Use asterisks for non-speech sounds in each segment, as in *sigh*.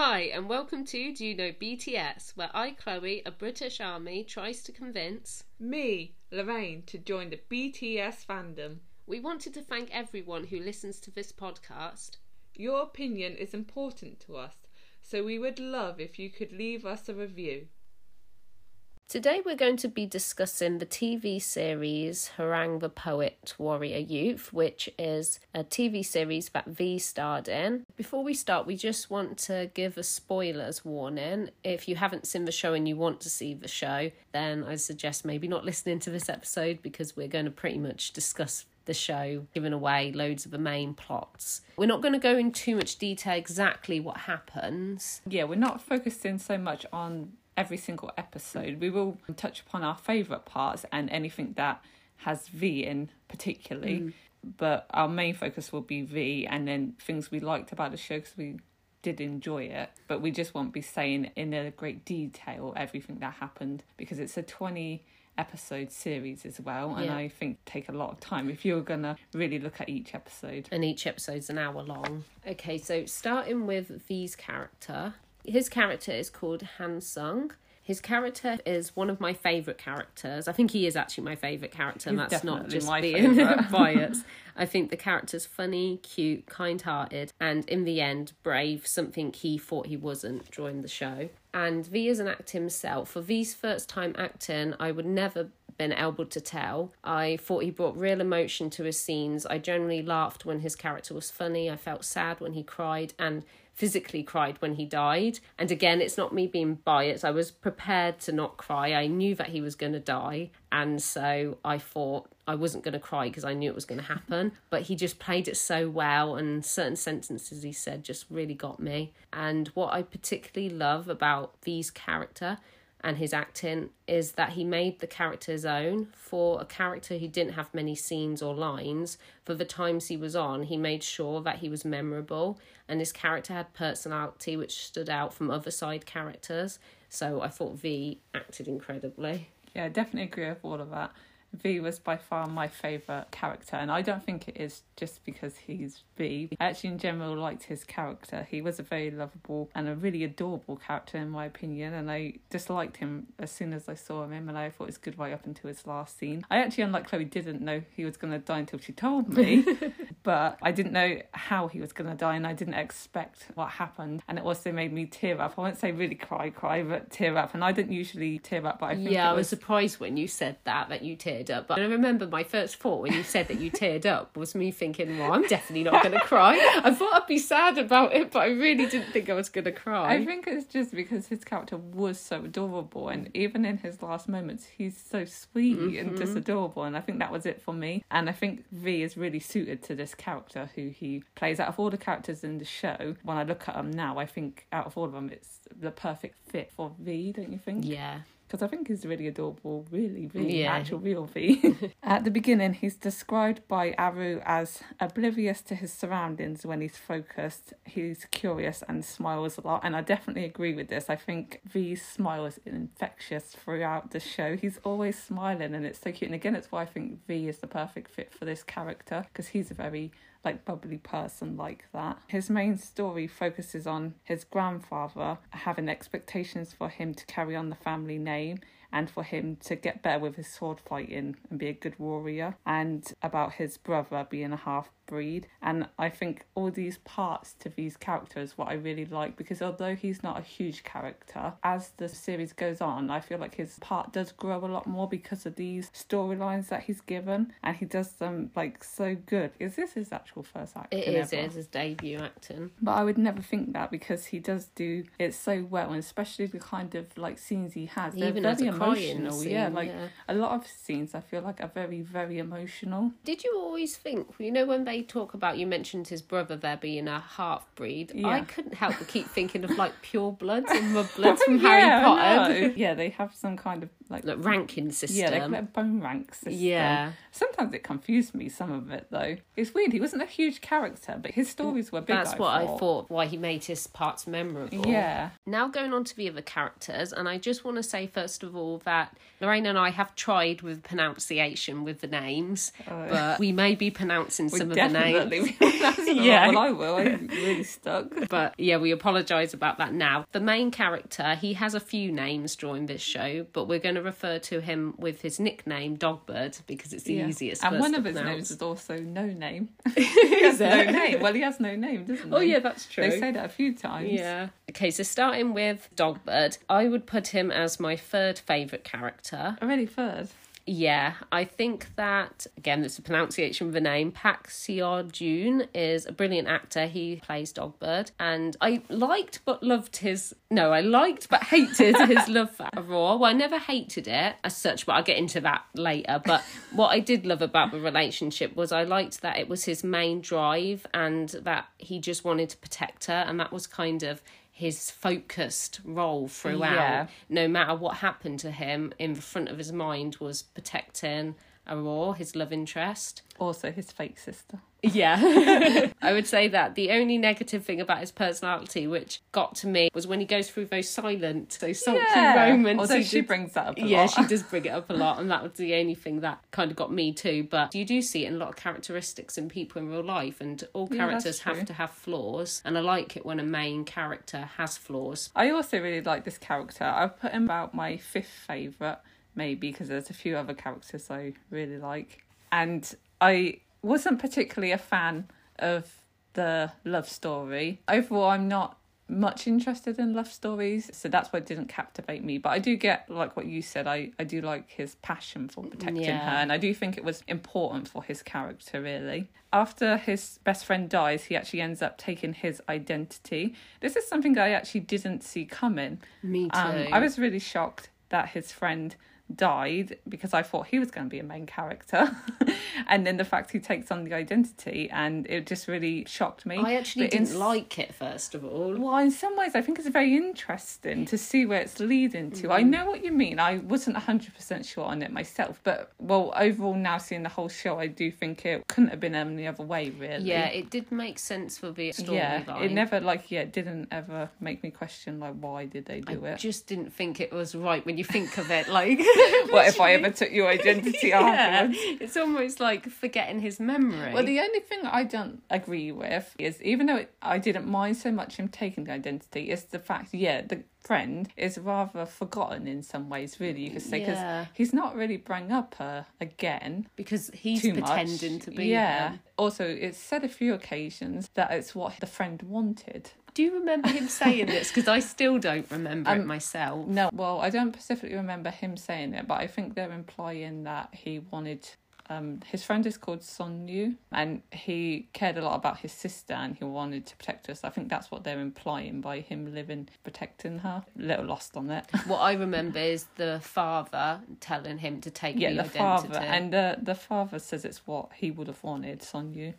Hi, and welcome to Do You Know BTS, where I, Chloe, a British army, tries to convince. Me, Lorraine, to join the BTS fandom. We wanted to thank everyone who listens to this podcast. Your opinion is important to us, so we would love if you could leave us a review. Today we're going to be discussing the TV series Hwarang the Poet Warrior Youth, which is a TV series that V starred in. Before we start, we just want to give a spoilers warning. If you haven't seen the show and you want to see the show, then I suggest maybe not listening to this episode because we're going to pretty much discuss the show, giving away loads of the main plots. We're not going to go in too much detail exactly what happens. Yeah, we're not focusing so much on every single episode. We will touch upon our favourite parts and anything that has V in particularly. Mm. But our main focus will be V and then things we liked about the show because we did enjoy it. But we just won't be saying in a great detail everything that happened because it's a 20 episode series as well and yeah. i think take a lot of time if you're gonna really look at each episode and each episode's an hour long okay so starting with v's character his character is called Han Sung. His character is one of my favourite characters. I think he is actually my favourite character, and that's not just being *laughs* biased. I think the character's funny, cute, kind hearted, and in the end, brave, something he thought he wasn't during the show. And V is an actor himself. For V's first time acting, I would never been able to tell. I thought he brought real emotion to his scenes. I generally laughed when his character was funny. I felt sad when he cried, and physically cried when he died. And again, it's not me being biased. I was prepared to not cry. I knew that he was going to die. And so I thought I wasn't going to cry because I knew it was going to happen. But he just played it so well, and certain sentences he said just really got me. And what I particularly love about V's character and his acting is that he made the character his own. For a character who didn't have many scenes or lines, for the times he was on, he made sure that he was memorable and his character had personality which stood out from other side characters. So I thought V acted incredibly. Yeah, I definitely agree with all of that. V was by far my favourite character, and I don't think it is just because he's V. I actually, in general, liked his character. He was a very lovable and a really adorable character, in my opinion, and I just liked him as soon as I saw him, and I thought it was good right up until his last scene. I actually, unlike Chloe, didn't know he was going to die until she told me, *laughs* but I didn't know how he was going to die, and I didn't expect what happened, and it also made me tear up. I won't say really cry, cry, but tear up, and I didn't usually tear up, but I think yeah, was... I was surprised when you said that that you teared teared up. But I remember my first thought when you said that you teared up was me thinking, well, I'm definitely not going to cry. I thought I'd be sad about it, but I really didn't think I was going to cry. I think it's just because his character was so adorable, and even in his last moments, he's so sweet mm-hmm. and just adorable. And I think that was it for me. And I think V is really suited to this character who he plays. Out of all the characters in the show, when I look at him now, I think out of all of them, it's the perfect fit for V. Don't you think? Yeah because I think he's really adorable, really, really yeah. actual real V. *laughs* At the beginning, he's described by Aru as oblivious to his surroundings when he's focused. He's curious and smiles a lot, and I definitely agree with this. I think V's smile is infectious throughout the show. He's always smiling, and it's so cute. And again, it's why I think V is the perfect fit for this character because he's a very like bubbly person like that. His main story focuses on his grandfather having expectations for him to carry on the family name and for him to get better with his sword fighting and be a good warrior, and about his brother being a half breed. And I think all these parts to these characters what I really like because although he's not a huge character, as the series goes on, I feel like his part does grow a lot more because of these storylines that he's given, and he does them like so good. Is this his actual first acting? It is. Ever? It is his debut acting. But I would never think that because he does do it so well, and especially the kind of like scenes he has. They're Even very emotional. Scene, yeah, like yeah. a lot of scenes I feel like are very very emotional. Did you always think you know when they talk about you mentioned his brother there being a half breed. Yeah. I couldn't help but keep thinking of like *laughs* pure blood and mud blood *laughs* from yeah, Harry Potter. *laughs* yeah, they have some kind of like like ranking system. yeah, it a bone rank system. Yeah. Sometimes it confused me, some of it though. It's weird. He wasn't a huge character, but his stories were big. That's what I thought. Why he made his parts memorable. Yeah. Now going on to the other characters, and I just want to say first of all that Lorraine and I have tried with pronunciation with the names, oh. but we may be pronouncing Oh. Some of the names. *laughs* *laughs* yeah. Yeah. Well, I will. I'm really stuck. *laughs* But yeah, we apologise about that now. The main character, he has a few names during this show, but we're going to refer to him with his nickname Dogbird because it's the Yeah. easiest. And one of his names is also no name. *laughs* he has no name. Well, he has no name, doesn't he? Oh yeah, that's true. They say that a few times. Yeah. Okay, so starting with Dogbird, I would put him as my third favourite character. Already third. Yeah, I think that again, is the pronunciation of the name. Park Seo Joon is a brilliant actor. He plays Dogbird, and I liked but loved his. No, I liked but hated *laughs* his love for Aurora. Well, I never hated it as such, but I'll get into that later. But what I did love about the relationship was I liked that it was his main drive, and that he just wanted to protect her, and that was kind of his focused role throughout Yeah. no matter what happened to him, in the front of his mind was protecting Aurora, his love interest. Also, his fake sister. Yeah. *laughs* I would say that the only negative thing about his personality, which got to me, was when he goes through those silent, those sultry moments. Although she did- brings that up a yeah, lot. she does bring it up a lot, and that was the only thing that kind of got me too. But you do see it in a lot of characteristics in people in real life, and all characters true. have to have flaws. And I like it when a main character has flaws. I also really like this character. I've put him about my fifth favourite, maybe, because there's a few other characters I really like. And I wasn't particularly a fan of the love story. Overall, I'm not much interested in love stories, so that's why it didn't captivate me. But I do get, like what you said, I, I do like his passion for protecting Yeah. her, and I do think it was important for his character, really. After his best friend dies, he actually ends up taking his identity. This is something I actually didn't see coming. Me too. Um, I was really shocked that his friend died because I thought he was going to be a main character. *laughs* and then the fact he takes on the identity, and it just really shocked me. I actually But didn't like it first of all. well, in some ways, I think it's very interesting to see where it's leading to. I mm-hmm. know what you mean. I wasn't 100% sure on it myself, but well, overall, now seeing the whole show, I do think it couldn't have been any other way, really. Yeah, it did make sense for the storyline. Yeah, it never, like, yeah, it didn't ever make me question, like, why did they do I it? I just didn't think it was right when you think of it. Like, *laughs* *laughs* what if I ever took your identity *laughs* yeah, afterwards? it's almost like forgetting his memory. Well, the only thing I don't agree with is even though it, I didn't mind so much him taking the identity, it's the fact, yeah, the friend is rather forgotten in some ways, really, you could say, because Yeah. he's not really bring up her again. because he's pretending much. to be. Yeah. him. Also, it's said a few occasions that it's what the friend wanted. Do you remember him saying this? Because I still don't remember it Um, myself. No, well, I don't specifically remember him saying it, but I think they're implying that he wanted. Um, his friend is called Son Yu, and he cared a lot about his sister, and he wanted to protect her. So I think that's what they're implying by him living protecting her. A little lost on it. *laughs* What I remember is the father telling him to take yeah, the, the identity. father, and the the father says it's what he would have wanted, Son Yu.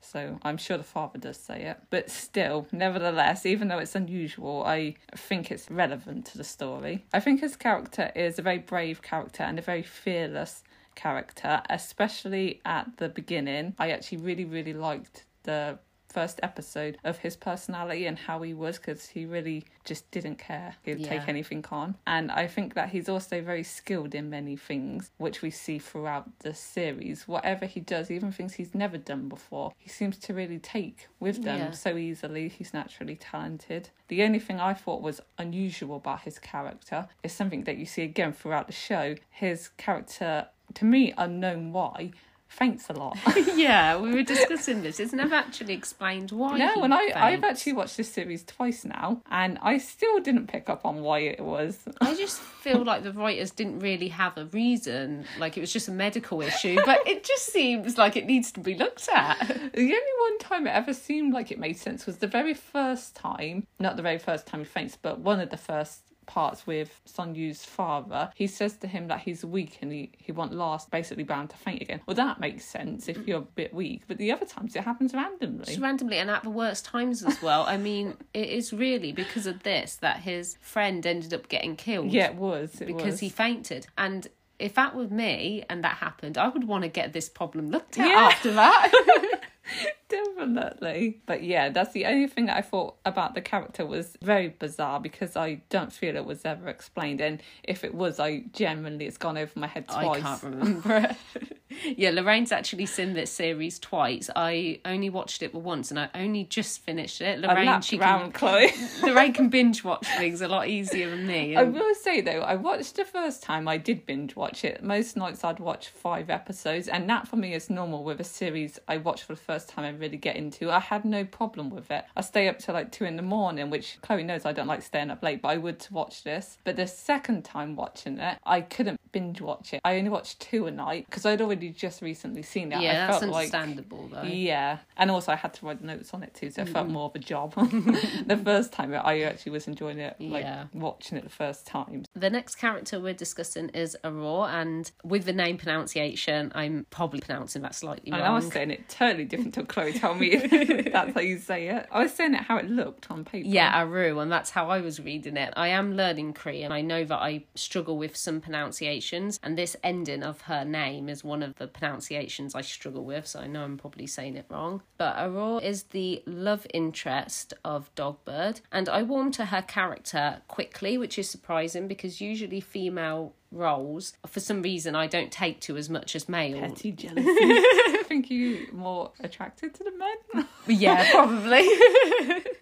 So I'm sure the father does say it. But still, nevertheless, even though it's unusual, I think it's relevant to the story. I think his character is a very brave character and a very fearless character, especially at the beginning. I actually really, really liked the first episode of his personality and how he was because he really just didn't care. He'd Yeah. take anything on. And I think that he's also very skilled in many things, which we see throughout the series. Whatever he does, even things he's never done before, he seems to really take with them Yeah. so easily. He's naturally talented. The only thing I thought was unusual about his character is something that you see again throughout the show. His character, to me, unknown why, faints a lot. *laughs* yeah, we were *laughs* discussing this. It's never actually explained why. No, and I, I've actually watched this series twice now, and I still didn't pick up on why it was. I *laughs* just feel like the writers didn't really have a reason. Like it was just a medical issue, but it just seems like it needs to be looked at. The only one time it ever seemed like it made sense was the very first time, not the very first time he faints, but one of the first parts with Sun Yu's father, he says to him that he's weak and he, he won't last, basically bound to faint again. Well, that makes sense if you're a bit weak, but the other times it happens randomly. Just randomly and at the worst times as well. I mean, *laughs* it is really because of this that his friend ended up getting killed. Yeah, it was. It because was. he fainted. And if that was me and that happened, I would want to get this problem looked at Yeah. after that. *laughs* *laughs* Definitely. But yeah, that's the only thing that I thought about the character was very bizarre because I don't feel it was ever explained. And if it was, I genuinely, it's gone over my head twice. I can't remember. *laughs* *laughs* yeah, Lorraine's actually seen this series twice. I only watched it once, and I only just finished it. Lorraine, she can, Chloe. *laughs* Lorraine can binge watch things a lot easier than me. I will say though, I watched the first time I did binge watch it. Most nights I'd watch five episodes, and that for me is normal with a series I watch for the first time and really get into. I had no problem with it. I stay up till like two in the morning, which Chloe knows I don't like staying up late, but I would to watch this. But the second time watching it, I couldn't binge watch it. I only watched two a night because I'd already just recently seen it. yeah, I that's felt like understandable though. yeah, and also I had to write notes on it too, so it felt mm. more of a job. *laughs* *laughs* the first time I actually was enjoying it, like Yeah. watching it the first time. The next character we're discussing is Aurora, and with the name pronunciation, I'm probably pronouncing that slightly And wrong. I was saying it totally different to Chloe told me *laughs* that's how you say it. I was saying it how it looked on paper. Yeah, Aru, and that's how I was reading it. I am learning Korean. I know that I struggle with some pronunciations, and this ending of her name is one of the pronunciations I struggle with, so I know I'm probably saying it wrong. But Aurora is the love interest of Dogbird, and I warmed to her character quickly, which is surprising because usually female roles, for some reason, I don't take to as much as male. Petty *laughs* jealousy. I *laughs* think you more attracted to the men. Yeah, *laughs* probably.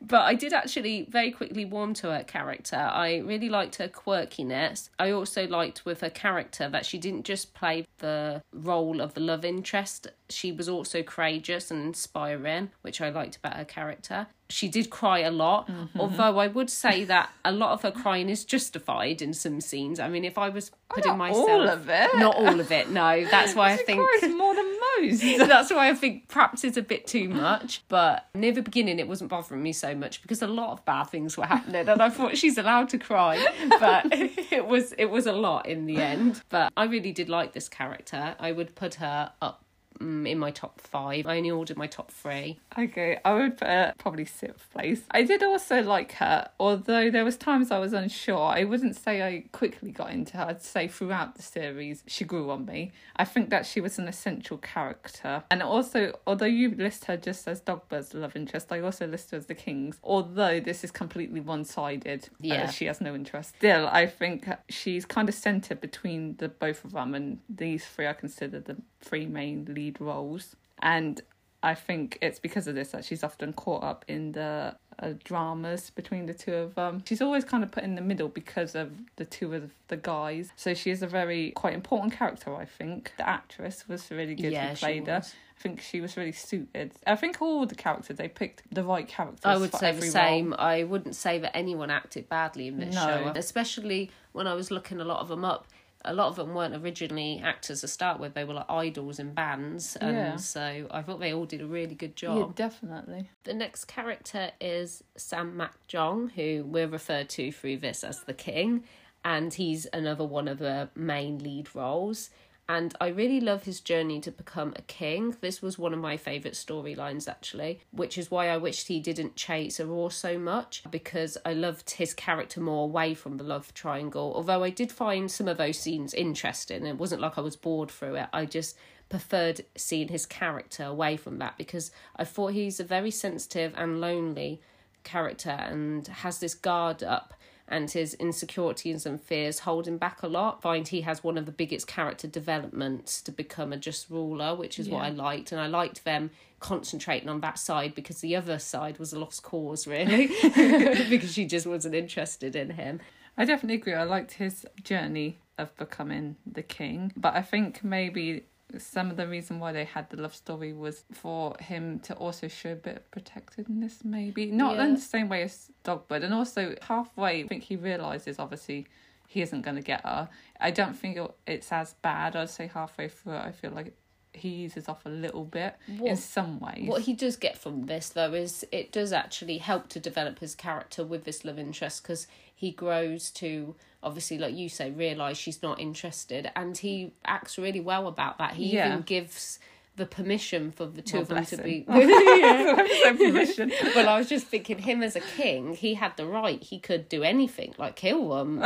but I did actually very quickly warm to her character. I really liked her quirkiness. I also liked with her character that she didn't just play the role of the love interest, she was also courageous and inspiring, which I liked about her character. She did cry a lot, mm-hmm. although I would say that a lot of her crying is justified in some scenes. I mean, if I was oh, putting not myself. all of it. Not all of it, no. That's why I think. cries more than most. *laughs* That's why I think perhaps it's a bit too much. But near the beginning, it wasn't bothering me so much because a lot of bad things were happening, and I thought she's allowed to cry. But *laughs* it was it was a lot in the end. But I really did like this character. I would put her up mm, in my top five. I only ordered my top three. Okay, I would put her probably sixth place. I did also like her, although there was times I was unsure. I wouldn't say I quickly got into her. I'd say throughout the series she grew on me. I think that she was an essential character, and also although you list her just as Dogbird's love interest, I also list her as the King's. Although this is completely one-sided, Yeah. uh, she has no interest. Still, I think she's kind of centered between the both of them, and these three I consider the three main lead roles. And I think it's because of this that she's often caught up in the uh, dramas between the two of them. She's always kind of put in the middle because of the two of the guys. So she is a very quite important character, I think. The actress was really good yeah, who she played her. was. I think she was really suited. I think all the characters they picked the right characters. I would for say the same. Role. I wouldn't say that anyone acted badly in this No. show, especially when I was looking a lot of them up. A lot of them weren't originally actors to start with; they were like idols in bands, and Yeah. so I thought they all did a really good Yeah, job. definitely. The next character is Sam Maek Jong, who we're referred to through this as the King, and he's another one of the main lead roles. And I really love his journey to become a king. This was one of my favourite storylines, actually, which is why I wished he didn't chase Aurora so much because I loved his character more away from the love triangle. Although I did find some of those scenes interesting, it wasn't like I was bored through it. I just preferred seeing his character away from that because I thought he's a very sensitive and lonely character and has this guard up and his insecurities and fears hold him back a lot. Find he has one of the biggest character developments to become a just ruler, which is what I liked, and I liked them concentrating on that side because the other side was a lost cause, really, *laughs* *laughs* because she just wasn't interested in him. I definitely agree. I liked his journey of becoming the king, but I think maybe some of the reason why they had the love story was for him to also show a bit of protectiveness, maybe not Yeah. in the same way as Dogbird, and also halfway, I think he realizes obviously he isn't going to get her. I don't think it's as bad. I'd say halfway through, I feel like he uses off a little bit What- in some ways. What he does get from this, though, is it does actually help to develop his character with this love interest because he grows to obviously, like you say, realize she's not interested, and he acts really well about that. He Yeah. even gives the permission for the two of them to him. *laughs* *laughs* be. Permission. *laughs* well, I was just thinking, him as a king, he had the right. He could do anything, like kill them,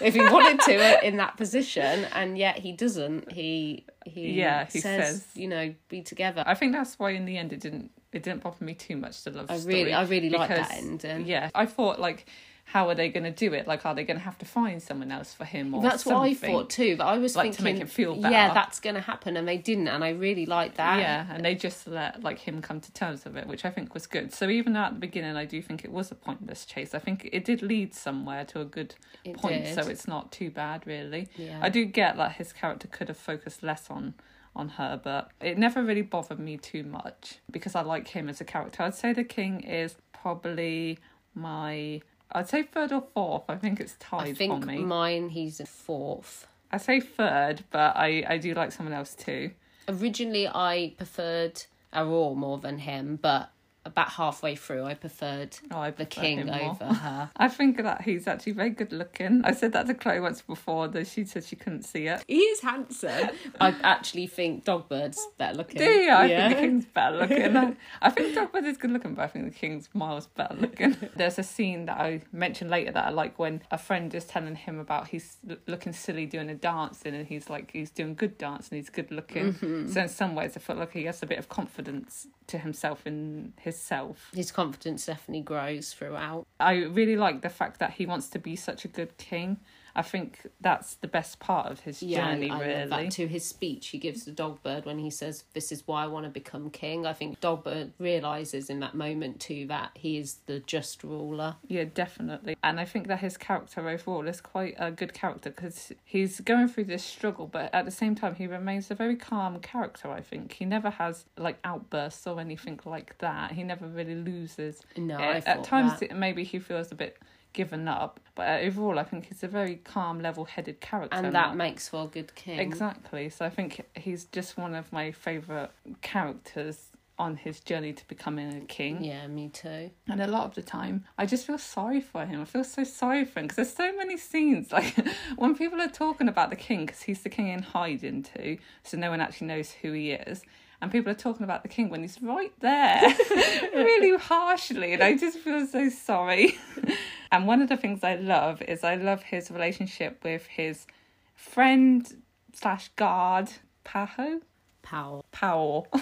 if he wanted to, in that position, and yet he doesn't. He he Yeah, he says, says- you know, be together. I think that's why in the end it didn't it didn't bother me too much the love I really- I really like that ending. Yeah, I thought like, how are they going to do it? Like, are they going to have to find someone else for him or That's something? what I thought too. But I was Like, to thinking, make him feel better. yeah, that's going to happen, and they didn't, and I really liked that. Yeah, and they just let like him come to terms with it, which I think was good. So even though at the beginning I do think it was a pointless chase, I think it did lead somewhere to a good It point. did. So it's not too bad really. Yeah. I do get that his character could have focused less on on her, but it never really bothered me too much because I like him as a character. I'd say the king is probably my I'd say third or fourth. I think it's I tied think for me. mine. He's a fourth. I say third, but I I do like someone else too. Originally, I preferred Aurora more than him, but about halfway through, I preferred Oh, I the king over *laughs* her. I think that he's actually very good looking. I said that to Chloe once before, though she said she couldn't see it. He is handsome. *laughs* I actually think Dogbird's better looking. Do you? I think the king's better looking. *laughs* I, think Dogbird is good looking, but I think the king's miles better looking. There's a scene that I mentioned later that I like when a friend is telling him about he's looking silly doing a dancing, and he's like he's doing good dance and he's good looking. Mm-hmm. So in some ways, I feel like he has a bit of confidence to himself in himself. His confidence definitely grows throughout. I really like the fact that he wants to be such a good king. I think that's the best part of his Yeah, journey, I love really. that to his speech he gives to Dogbird when he says, "This is why I want to become king." I think Dogbird realizes in that moment too that he is the just ruler. Yeah, definitely. And I think that his character overall is quite a good character because he's going through this struggle, but at the same time, he remains a very calm character, I think. He never has like outbursts or anything like that. He never really loses. No, Uh, I at times, that. maybe he feels a bit given up, but overall, I think he's a very calm, level headed character. and that makes for a good king. Exactly. So I think he's just one of my favourite characters on his journey to becoming a king. Yeah, me too. And a lot of the time, I just feel sorry for him. I feel so sorry for him because there's so many scenes. *laughs* Like when people are talking about the king, because he's the king in hiding too, so no one actually knows who he is. And people are talking about the king when he's right there, *laughs* really harshly. And I just feel so sorry. *laughs* and one of the things I love is I love his relationship with his friend slash guard, Paho. Powell. Powell. *laughs*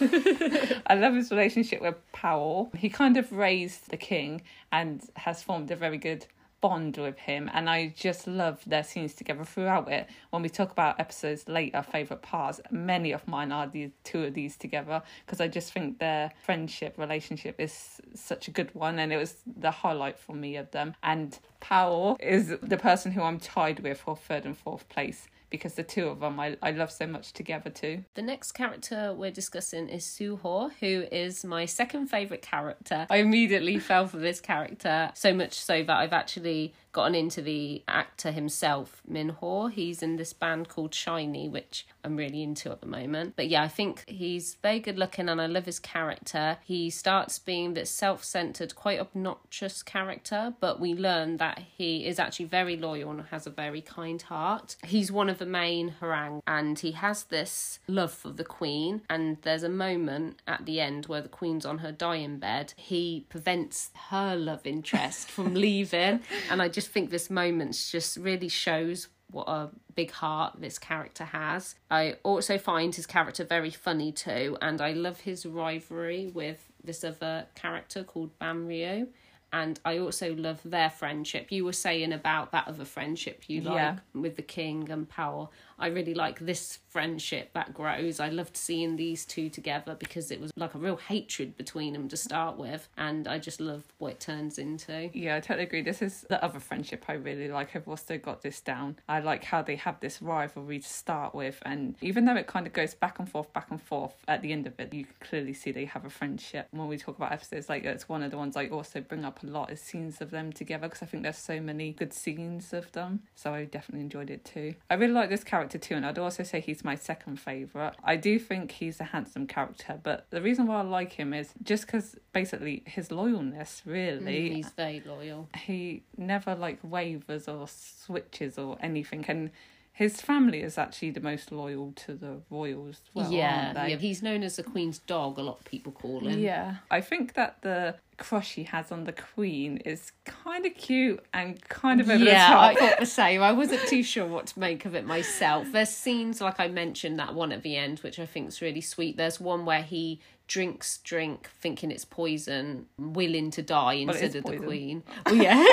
I love his relationship with Powell. He kind of raised the king and has formed a very good bond with him and I just love their scenes together throughout it. When we talk about episodes later, favourite parts, many of mine are the two of these together because I just think their friendship relationship is such a good one and it was the highlight for me of them. And Powell is the person who I'm tied with for third and fourth place because the two of them I, I love so much together too. The next character we're discussing is Suho, who is my second favourite character. I immediately fell for this character, so much so that I've actually gotten into the actor himself, Min Ho. He's in this band called SHINee, which I'm really into at the moment. But yeah, I think he's very good looking and I love his character. He starts being this self centered, quite obnoxious character, but we learn that he is actually very loyal and has a very kind heart. He's one of the main Hwarang and he has this love for the queen. And there's a moment at the end where the queen's on her dying bed. He prevents her love interest from leaving. And I just think this moment just really shows what a big heart this character has. I also find his character very funny too, and I love his rivalry with this other character called Ban Ryu. And I also love their friendship. You were saying about that other friendship you like Yeah. with the king and Powell. I really like this friendship that grows. I loved seeing these two together because it was like a real hatred between them to start with, and I just love what it turns into. Yeah, I totally agree. This is the other friendship I really like. I've also got this down. I like how they have this rivalry to start with, and even though it kind of goes back and forth, back and forth, at the end of it, you can clearly see they have a friendship. When we talk about episodes like it's one of the ones I also bring up a lot is scenes of them together because I think there's so many good scenes of them. So I definitely enjoyed it too. I really like this character too, and I'd also say he's my second favourite. I do think he's a handsome character, but the reason why I like him is just because basically his loyalness, really. Mm, he's very loyal. He never like wavers or switches or anything. And his family is actually the most loyal to the royals. Well, yeah, yeah. He's known as the Queen's dog. A lot of people call him. Yeah, I think that the crush he has on the Queen is kind of cute and kind of over yeah, I thought the *laughs* same. I wasn't too sure what to make of it myself. There's scenes like I mentioned that one at the end, which I think is really sweet. There's one where he drinks drink thinking it's poison, willing to die instead of the. Queen. Oh yeah,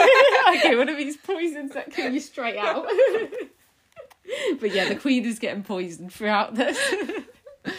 *laughs* okay, one of these poisons that kill you straight out. *laughs* *laughs* but yeah, the Queen is getting poisoned throughout this. *laughs* *laughs*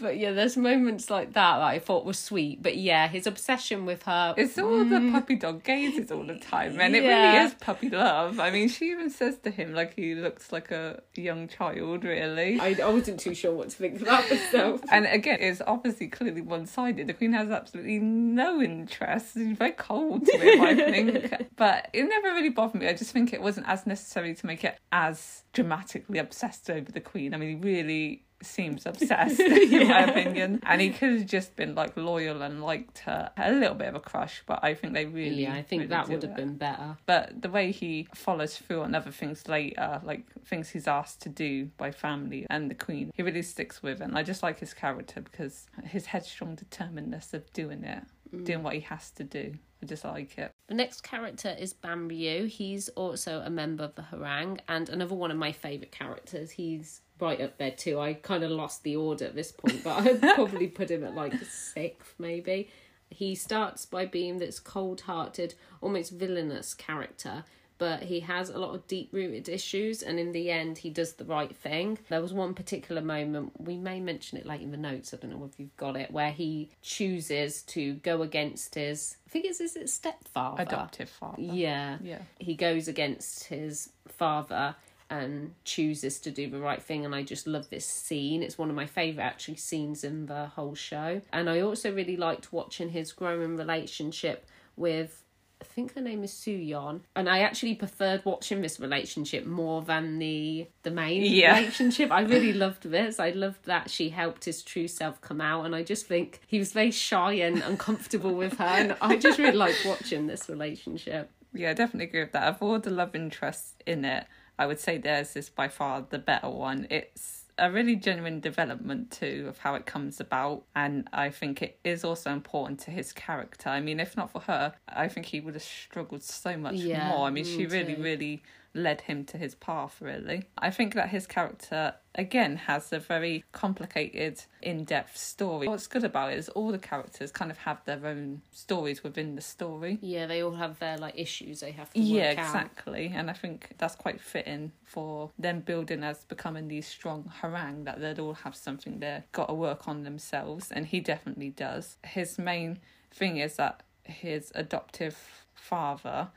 But yeah, there's moments like that that I thought was sweet. But yeah, his obsession with her. It's all the mm. puppy dog gazes all the time, and it really is puppy love. I mean, she even says to him like he looks like a young child, really. I, I wasn't too sure what to think about myself. *laughs* And again, it's obviously clearly one sided. The Queen has absolutely no interest. She's very cold to him, I think. *laughs* But it never really bothered me. I just think it wasn't as necessary to make it as dramatically obsessed over the Queen. I mean, he really seems *laughs* obsessed, *laughs* in my opinion. And he could have just been like loyal and liked her. A little bit of a crush, but I think they really. Yeah, I think really that would have it. been better. But the way he follows through on other things later, like things he's asked to do by family and the Queen, he really sticks with. And I just like his character because his headstrong determinedness of doing it, mm. doing what he has to do. I just like it. The next character is banryu He's also a member of the Hwarang and another one of my favourite characters. He's right up there too. I kind of lost the order at this point, but I'd *laughs* probably put him at like sixth maybe. He starts by being this cold hearted, almost villainous character, but he has a lot of deep rooted issues, and in the end, he does the right thing. There was one particular moment, we may mention it late in the notes, I don't know if you've got it, where he chooses to go against his, I think it's his stepfather. Adoptive father. Yeah. Yeah. He goes against his father and chooses to do the right thing and I just love this scene. It's one of my favourite actually scenes in the whole show. And I also really liked watching his growing relationship with I think her name is Suyeon, and I actually preferred watching this relationship more than the the main *laughs* Yeah. relationship. I really loved this. I loved that she helped his true self come out, and I just think he was very shy and uncomfortable with her, and I just really liked watching this relationship. Yeah, I definitely agree with that. Of all the love interests in it, I would say theirs is by far the better one. It's a really genuine development too of how it comes about, and I think it is also important to his character. I mean, if not for her, I think he would have struggled so much Yeah, more. I mean, she really, too. really led him to his path, really. I think that his character, again, has a very complicated, in depth story. What's good about it is all the characters kind of have their own stories within the story. Yeah, they all have their like issues they have to work out. Yeah, exactly. And I think that's quite fitting for them building as becoming these strong Hwarang that they'd all have something they've got to work on themselves. And he definitely does. His main thing is that his adoptive father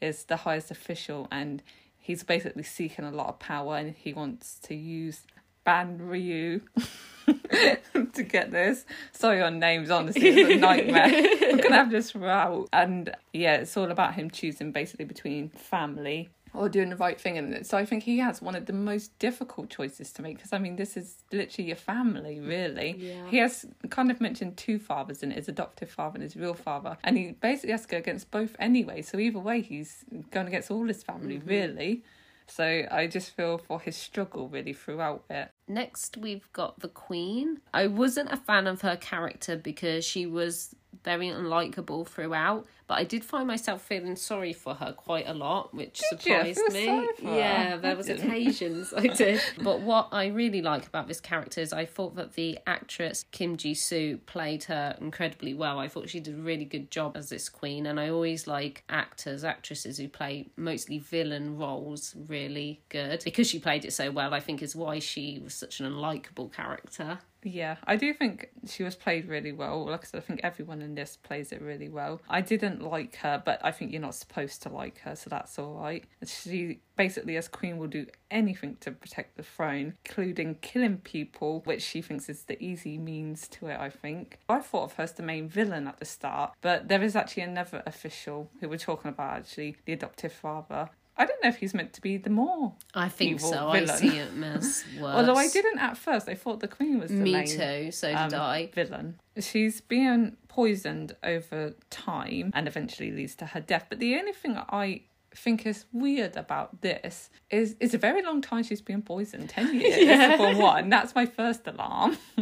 is the highest official and he's basically seeking a lot of power and he wants to use Ban Ryu *laughs* to get this. Sorry on names, honestly, it's a nightmare. *laughs* We're gonna have this route. And yeah, it's all about him choosing basically between family or doing the right thing. And so I think he has one of the most difficult choices to make because I mean, this is literally your family, really. Yeah. He has kind of mentioned two fathers in it his adoptive father and his real father. And he basically has to go against both anyway. So either way, he's going against all his family, mm-hmm. really. So I just feel for his struggle really throughout it. Next, we've got the Queen. I wasn't a fan of her character because she was very unlikable throughout, but I did find myself feeling sorry for her quite a lot, which Did surprised *laughs* me. sorry for her? Yeah, I there was didn't. occasions I did. *laughs* But what I really like about this character is I thought that the actress Kim Ji Soo played her incredibly well. I thought she did a really good job as this queen, and I always like actors, actresses who play mostly villain roles really good because she played it so well. I think is why she was such an unlikable character. Yeah, I do think she was played really well. Like I said, I think everyone in this plays it really well. I didn't like her, but I think you're not supposed to like her, so that's all right. She basically, as queen, will do anything to protect the throne, including killing people, which she thinks is the easy means to it, I think. I thought of her as the main villain at the start, but there is actually another official who we're talking about, actually, the adoptive father. I don't know if he's meant to be the more. I think evil so. I villain. see him as *laughs* worse. Although I didn't at first, I thought the Queen was the Me main too. So did um, I. villain. She's been poisoned over time and eventually leads to her death. But the only thing I think is weird about this is it's a very long time she's been poisoned 10 *laughs* years for one that's my first alarm *laughs*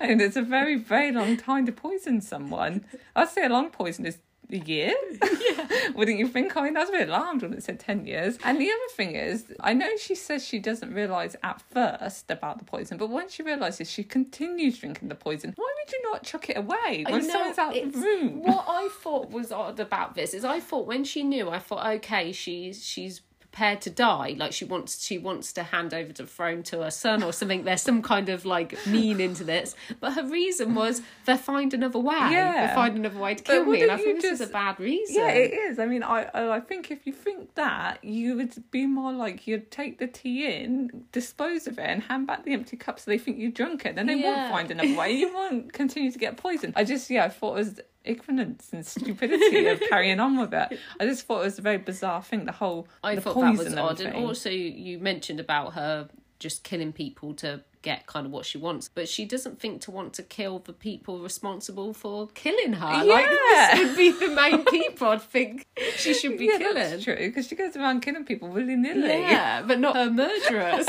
and it's a very very long time to poison someone i'd say a long poison is a year? *laughs* Yeah. *laughs* wouldn't you think? I mean that's a bit alarmed when it said 10 years. And the other thing is i know she says she doesn't realize at first about the poison but when she realizes she continues drinking the poison why would you not chuck it away when know, someone's out the room? What I thought was odd about this is I thought when she knew, I thought, okay, she's she's prepared to die. Like she wants she wants to hand over the throne to her son or something. There's some kind of like mean into this. But her reason was they'll find another way. Yeah. They'll find another way to But kill me. And I think you this is a bad reason. Yeah, it is. I mean, I I I think if you think that, you would be more like you'd take the tea in, dispose of it, and hand back the empty cup so they think you drunk it. Then they Yeah. won't find another way. You won't continue to get poisoned. I just yeah, I thought it was ignorance and stupidity of *laughs* carrying on with it. I just thought it was a very bizarre thing. The whole I the thought that was odd. And thing. also, you mentioned about her just killing people to get kind of what she wants, but she doesn't think to want to kill the people responsible for killing her. Like Yeah. this would be the main *laughs* people I'd think she should be yeah, killing. that's true because she goes around killing people willy nilly. Yeah, but not her *laughs* murderers.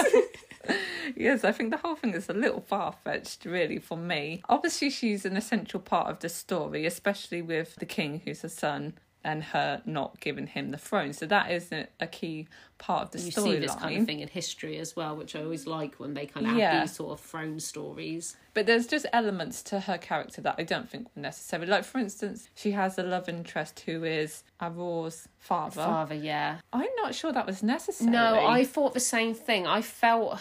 Yes, I think the whole thing is a little far fetched, really, for me. Obviously, she's an essential part of the story, especially with the king, who's her son, and her not giving him the throne. So that is a, a key part of the storyline. you see this storyline. kind of thing in history as well, which I always like when they kind of Yeah. have these sort of throne stories. But there's just elements to her character that I don't think were necessary. Like, for instance, she has a love interest who is Aurore's father. Father, yeah. I'm not sure that was necessary. No, I thought the same thing. I felt,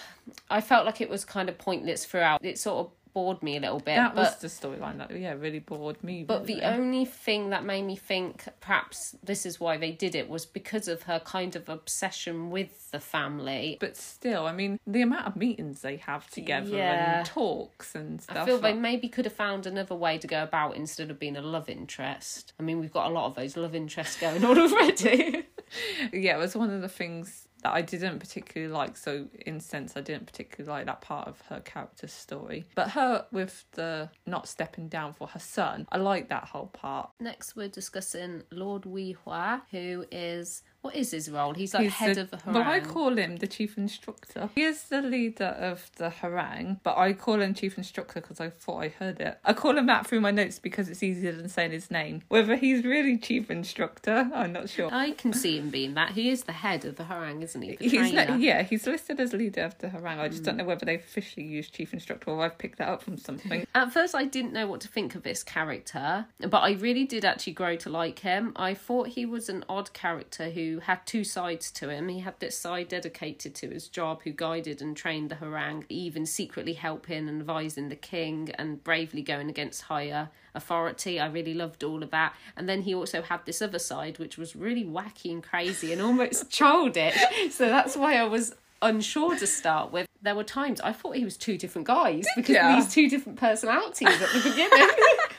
I felt like it was kind of pointless throughout. It sort of bored me a little bit. That but was the storyline that, yeah, really bored me. But the only thing that made me think perhaps this is why they did it was because of her kind of obsession with the family. But still, I mean, the amount of meetings they have together Yeah. and talks and stuff. I feel they maybe could have found another way to go about instead of being a love interest. I mean, we've got a lot of those love interests going on *laughs* already. *laughs* yeah, it was one of the things that I didn't particularly like. So, in sense, I didn't particularly like that part of her character's story. But her with the not stepping down for her son, I like that whole part. Next, we're discussing Lord Wi Hwa, who is what is his role? He's like He's head the- of the Well, I call him the chief instructor. He is the leader of the Hwarang, but I call him chief instructor because I thought I heard it. I call him that through my notes because it's easier than saying his name. Whether he's really chief instructor, I'm not sure. I can see him being that. He is the head of the Hwarang, isn't he? The He's yeah, he's listed as leader of the Hwarang. I just don't hmm. know whether they've officially used chief instructor or I've picked that up from something. *laughs* At first, I didn't know what to think of this character, but I really did actually grow to like him. I thought he was an odd character who had two sides to him. He had this side dedicated to his job, who guided and trained the Hwarang, even secretly helping and advising the king and bravely going against higher authority. I really loved all of that. And then he also had this other side, which was really wacky and crazy and almost *laughs* childish. So that's why I was unsure to start with. There were times I thought he was two different guys because ya? of these two different personalities at the beginning. *laughs*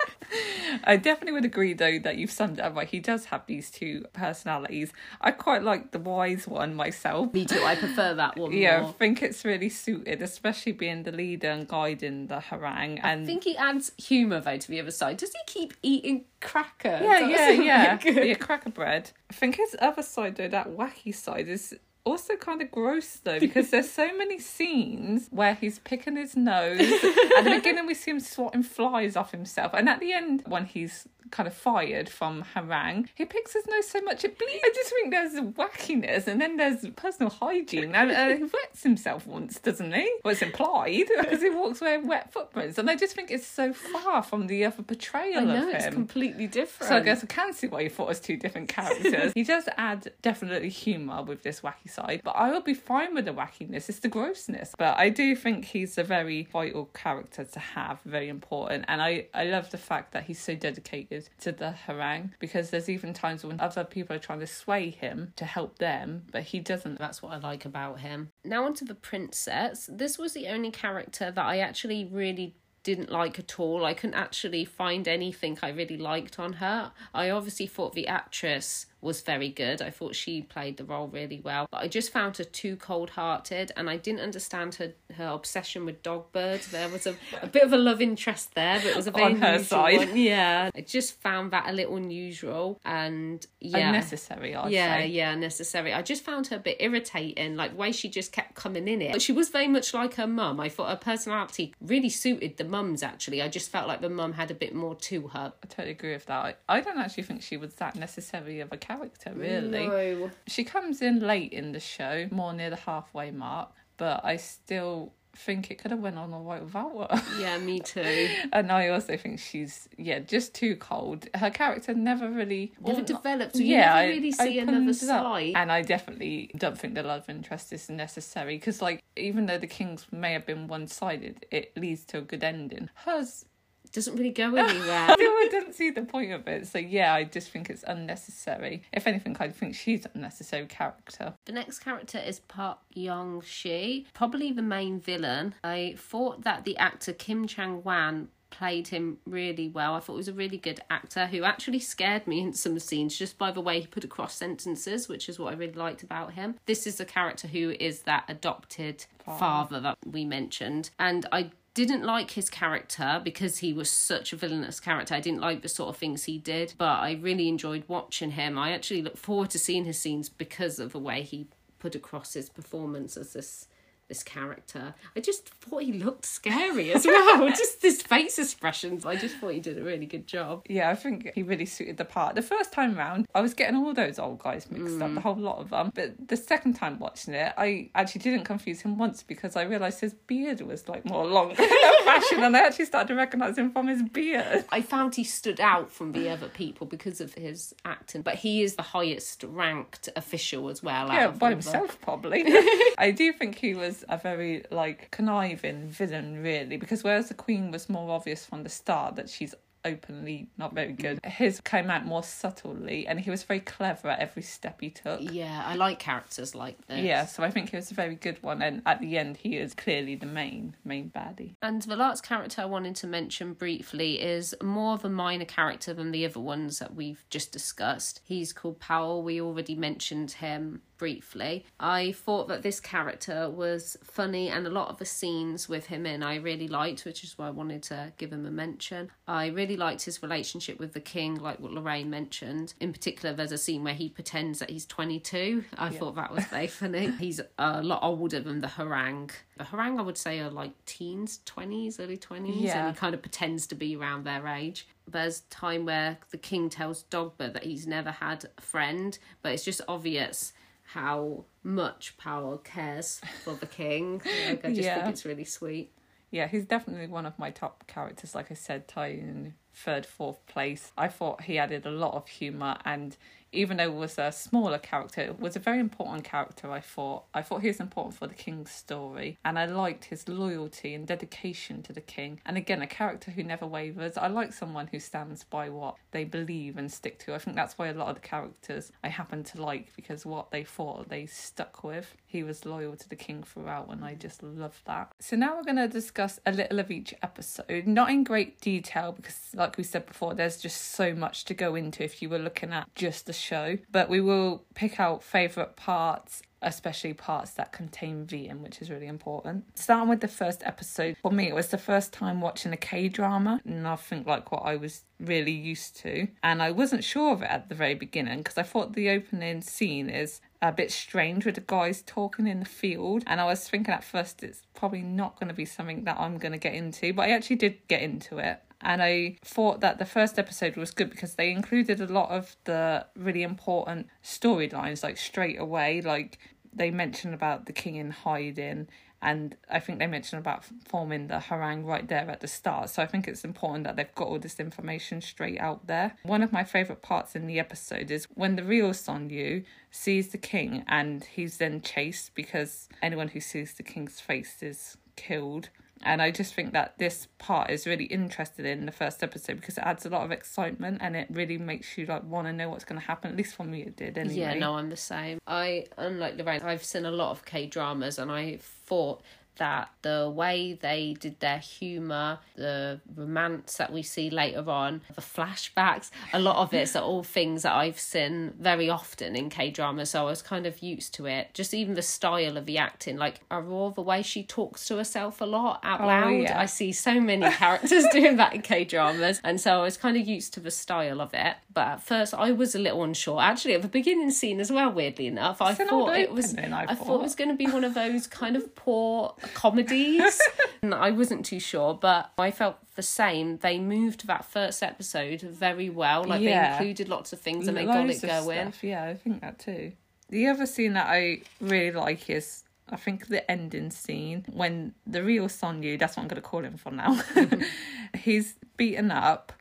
I definitely would agree though that you've summed it up right. He does have these two personalities. I quite like the wise one myself. Me too. I prefer that one *laughs* Yeah, I think it's really suited, especially being the leader and guiding the Hwarang. And I think he adds humour though to the other side. Does he keep eating cracker? yeah, yeah, yeah, *laughs* really yeah, cracker bread. I think his other side though, that wacky side, is also kind of gross though *laughs* because there's so many scenes where he's picking his nose. *laughs* at the beginning, we see him swatting flies off himself, and at the end, when he's kind of fired from Hwarang, he picks his nose so much it bleeds. I just think there's wackiness, and then there's personal hygiene. And uh, he wets himself once, doesn't he? Well, it's implied *laughs* because he walks wearing wet footprints, and I just think it's so far from the other portrayal I know of him. it's completely different. So I guess I can see why you thought it was two different characters. *laughs* he does add definitely humour with this wacky side, but I will be fine with the wackiness. It's the grossness. But I do think he's a very vital character to have, very important. And I, I love the fact that he's so dedicated to the Hwarang because there's even times when other people are trying to sway him to help them, but he doesn't. That's what I like about him. Now onto the princess. This was the only character that I actually really didn't like at all. I couldn't actually find anything I really liked on her. I obviously thought the actress was very good. I thought she played the role really well. But I just found her too cold hearted and I didn't understand her, her obsession with Dogbird's. There was a, a bit of a love interest there, but it was a very On her side. One. Yeah. I just found that a little unusual and yeah. Unnecessary, I'd yeah, say. yeah, necessary. I just found her a bit irritating, like the way she just kept coming in it. But she was very much like her mum. I thought her personality really suited the mum's actually. I just felt like the mum had a bit more to her. I totally agree with that. I, I don't actually think she was that necessary of a character, really. No. She comes in late in the show, more near the halfway mark, but I still think it could have went on all right without her. Yeah, me *laughs* too. and I also think she's yeah just too cold. Her character never really Never developed. Yeah, I, really see another side. And I definitely don't think the love interest is necessary because, like, even though the Kings may have been one sided, it leads to a good ending. Hers, Doesn't really go *laughs* anywhere. I didn't see the point of it. So, yeah, I just think it's unnecessary. If anything, I think she's an unnecessary character. The next character is Park Young Shi, probably the main villain. I thought that the actor Kim Chang Wan played him really well. I thought he was a really good actor who actually scared me in some scenes just by the way he put across sentences, which is what I really liked about him. This is a character who is that adopted father that we mentioned, and I didn't like his character because he was such a villainous character. I didn't like the sort of things he did, but I really enjoyed watching him. I actually look forward to seeing his scenes because of the way he put across his performance as this this character. I just thought he looked scary as well. *laughs* just his face expressions. I just thought he did a really good job. Yeah, I think he really suited the part. The first time round, I was getting all those old guys mixed Mm. up, the whole lot of them. But the second time watching it, I actually didn't confuse him once because I realised his beard was like more long *laughs* fashion, and I actually started to recognise him from his beard. I found he stood out from the other people because of his acting, but he is the highest ranked official as well. Yeah, by himself probably. *laughs* I do think he was a very like conniving villain, really, because whereas the Queen was more obvious from the start that she's openly not very good, mm-hmm. his came out more subtly, and he was very clever at every step he took. Yeah, I like characters like this. Yeah, so I think he was a very good one, and at the end, he is clearly the main main baddie. And the last character I wanted to mention briefly is more of a minor character than the other ones that we've just discussed. He's called Powell. We already mentioned him briefly. I thought that this character was funny and a lot of the scenes with him in I really liked, which is why I wanted to give him a mention. I really liked his relationship with the king, like what Lorraine mentioned. In particular, there's a scene where he pretends that he's 22. I thought that was very *laughs* funny. He's a lot older than the Hwarang. The Hwarang, I would say, are like teens, 20s, early 20s, Yeah. and he kind of pretends to be around their age. There's time where the king tells Dogbird that he's never had a friend, but it's just obvious how much Powell cares for the king. *laughs* Like, I just Yeah. think it's really sweet. Yeah, he's definitely one of my top characters. Like I said, in third, fourth place. I thought he added a lot of humour, and even though it was a smaller character, it was a very important character. I thought. I thought he was important for the king's story, and I liked his loyalty and dedication to the king. And again, a character who never wavers. I like someone who stands by what they believe and stick to. I think that's why a lot of the characters I happen to like because what they thought they stuck with. He was loyal to the king throughout, and I just love that. So now we're going to discuss a little of each episode, not in great detail because, like we said before, there's just so much to go into if you were looking at just the show. But we will pick out favourite parts especially parts that contain VM, which is really important. Starting with the first episode, for me, it was the first time watching a K drama, nothing like what I was really used to. And I wasn't sure of it at the very beginning because I thought the opening scene is a bit strange with the guys talking in the field. And I was thinking at first it's probably not going to be something that I'm going to get into, but I actually did get into it. And I thought that the first episode was good because they included a lot of the really important storylines, like straight away. Like they mentioned about the king in hiding, and I think they mentioned about forming the Hwarang right there at the start. So I think it's important that they've got all this information straight out there. One of my favourite parts in the episode is when the real Son Yu sees the king and he's then chased because anyone who sees the king's face is killed. And I just think that this part is really interested in the first episode because it adds a lot of excitement and it really makes you like want to know what's going to happen. At least for me, it did. Anyway. Yeah, no, I'm the same. I, unlike Lorraine, I've seen a lot of K dramas and I thought that the way they did their humour, the romance that we see later on, the flashbacks, a lot of it's are *laughs* all things that I've seen very often in K drama, so I was kind of used to it. Just even the style of the acting, like Aurora, the way she talks to herself a lot out Oh, loud. yeah. I see so many *laughs* characters doing that in K dramas, and so I was kind of used to the style of it. But at first, I was a little unsure. Actually, at the beginning scene as well, weirdly enough, I It's thought it was. I I thought thought. it was going to be one of those kind of *laughs* poor comedies. *laughs* and I wasn't too sure, but I felt the same. They moved that first episode very well. Like Yeah. they included lots of things and they got it going. stuff, Yeah, I think that too. The other scene that I really like is I think the ending scene when the real Sonyu, that's what I'm gonna call him for now. *laughs* he's beaten up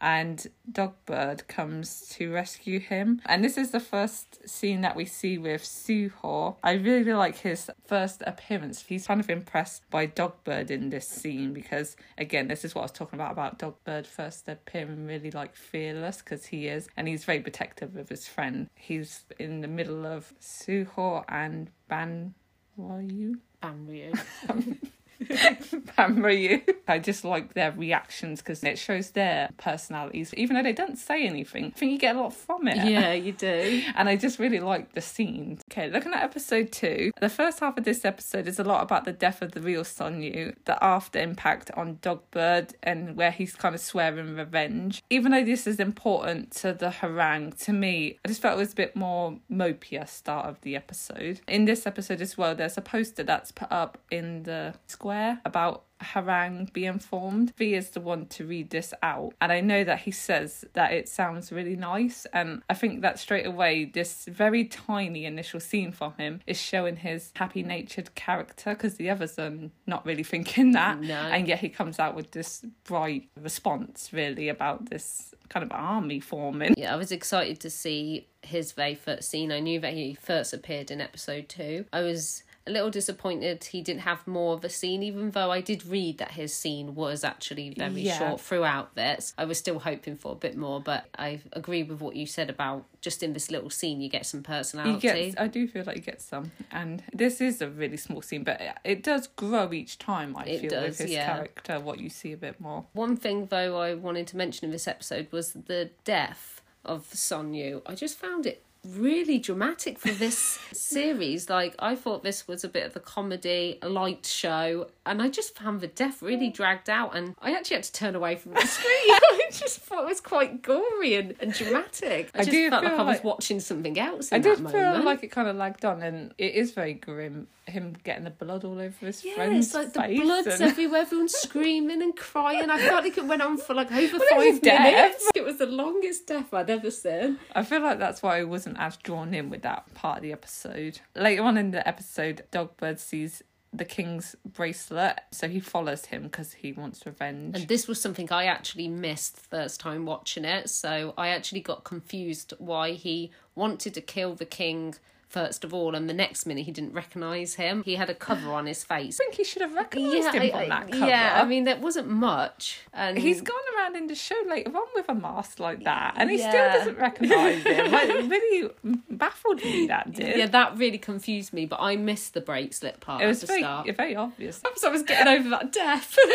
and Dogbird comes to rescue him. And this is the first scene that we see with Suho. I really like his first appearance. He's kind of impressed by Dogbird in this scene because, again, this is what I was talking about about Dogbird first appearing really like fearless because he is, and he's very protective of his friend. He's in the middle of Suho and Ban. Ryu? Banryu. *laughs* *laughs* Ryu. I just like their reactions because it shows their personalities, even though they don't say anything. I think you get a lot from it. yeah, *laughs* you do. And I just really like the scene. Okay, looking at episode two, the first half of this episode is a lot about the death of the real Sonyu, the after impact on Dogbird, and where he's kind of swearing revenge. Even though this is important to the Hwarang, to me, I just felt it was a bit more mopey start of the episode. In this episode as well, there's a poster that's put up in the about Hwarang being informed V is the one to read this out. And I know that he says that it sounds really nice. And I think that straight away, this very tiny initial scene from him is showing his happy natured character because the others are not really thinking that. No. And yet he comes out with this bright response, really, about this kind of army forming. Yeah, I was excited to see his very first scene. I knew that he first appeared in episode two. I was a little disappointed he didn't have more of a scene, even though I did read that his scene was actually very Yeah. short throughout this. I was still hoping for a bit more, but I agree with what you said about just in this little scene you get some personality. gets, I do feel like you get some, and this is a really small scene, but it- it does grow each time. I It feel does, with his yeah. character, what you see a bit more. One thing though I wanted to mention in this episode was the death of Sonyu. I just found it really dramatic for this *laughs* series. Like I thought this was a bit of a comedy, a light show, and I just found the death really hmm. dragged out and I actually had to turn away from the *laughs* screen. *laughs* I just thought it was quite gory and, and dramatic. I, I just do felt like feel I was watching something else in I did feel like it kind of lagged on, and it is very grim. Him getting the blood all over his yeah, friend's it's like the blood's and- everywhere, everyone's screaming and crying. I felt like it went on for like over Well, five death. minutes. It was the longest death I'd ever seen. I feel like that's why I wasn't as drawn in with that part of the episode. Later on in the episode, Dogbird sees the king's bracelet, so he follows him because he wants revenge. And this was something I actually missed first time watching it, so I actually got confused why he wanted to kill the king first of all, and the next minute he didn't recognise him. He had a cover on his face. I think he should have recognised him I- I- that cover. yeah, I mean there wasn't much, and He's gone around in the show later on with a mask like that, and he Yeah. still doesn't recognise him. Like, it really baffled me that *laughs* did. yeah, that really confused me. But I missed the bracelet part it was at the very, very obvious. So I was getting over that death. *laughs*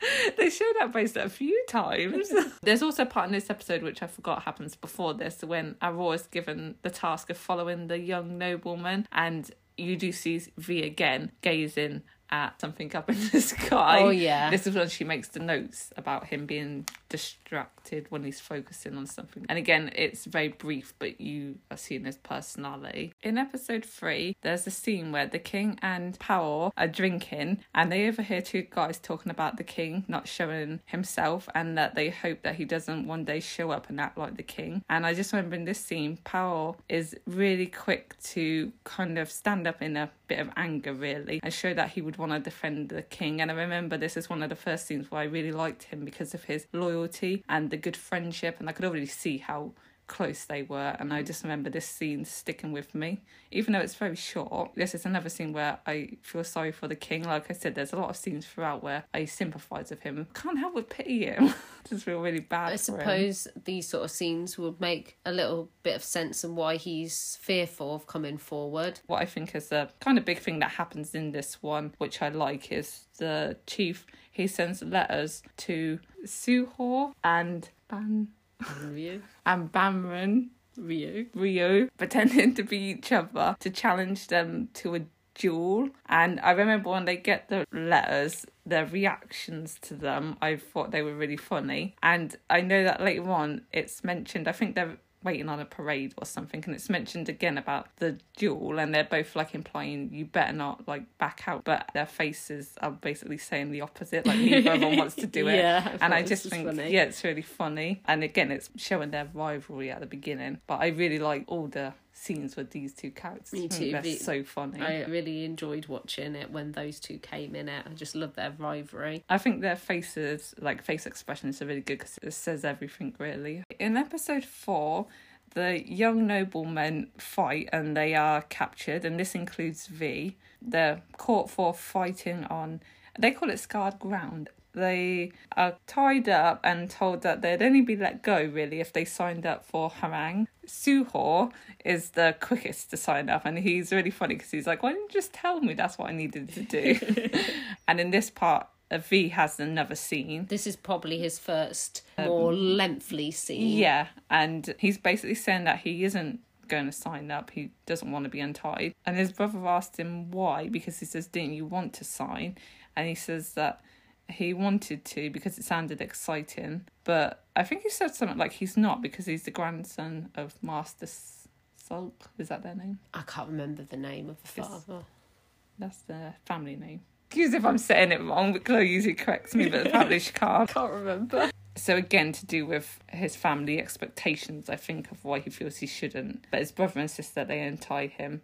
*laughs* They showed that bracelet a few times. *laughs* There's also a part in this episode which I forgot happens before this when Aurora's given the task of following the young nobleman, and you do see V again gazing at something up in the *laughs* sky. Oh, yeah. This is when she makes the notes about him being distracted when he's focusing on something. And again, it's very brief, but you are seeing his personality. In episode three, there's a scene where the king and Powell are drinking, and they overhear two guys talking about the king not showing himself, and that they hope that he doesn't one day show up and act like the king. And I just remember in this scene, Powell is really quick to kind of stand up in a bit of anger, really, and show that he would want to defend the king. And I remember this is one of the first scenes where I really liked him because of his loyalty and the good friendship, and I could already see how close they were and I just remember this scene sticking with me. Even though it's very short this is another scene where I feel sorry for the king. Like I said there's a lot of scenes throughout where I sympathize with him. Can't help but pity him. *laughs* Just feel really bad I suppose these sort of scenes would make a little bit of sense and why he's fearful of coming forward. What I think is a kind of big thing that happens in this one which I like is the chief he sends letters to Suho and Ban Ryu. and Bamran Ryu. Ryu pretending to be each other to challenge them to a duel. And I remember when they get the letters, their reactions to them, I thought they were really funny. And I know that later on it's mentioned, I think they're waiting on a parade or something and it's mentioned again about the duel and they're both like implying you better not like back out but their faces are basically saying the opposite like neither of them wants to do *laughs* it yeah, and I just think funny. yeah it's really funny and again it's showing their rivalry at the beginning but I really like all the scenes with these two characters Me mm, too. they're The- so funny I really enjoyed watching it when those two came in it. I just love their rivalry. I think their faces, like face expressions, are really good because it says everything really. In episode four, the young noblemen fight and they are captured, and this includes V. They're caught for fighting on, they call it scarred ground. They are tied up and told that they'd only be let go really if they signed up for Hwarang. Suho is the quickest to sign up, and he's really funny because he's like, "Why didn't you just tell me that's what I needed to do?" *laughs* *laughs* and in this part, V has another scene. This is probably his first um, more lengthy scene. Yeah, and he's basically saying that he isn't going to sign up. He doesn't want to be untied. And his brother asked him why because he says, "Didn't you want to sign?" And he says that he wanted to because it sounded exciting, but I think he said something like he's not because he's the grandson of Master Sulk. Is that their name? I can't remember the name of the It's- father. That's their family name. Excuse if I'm saying it wrong, but Chloe usually corrects me, but *laughs* apparently she can't. can't remember. So again, to do with his family expectations, I think of why he feels he shouldn't. But his brother and sister they untie him,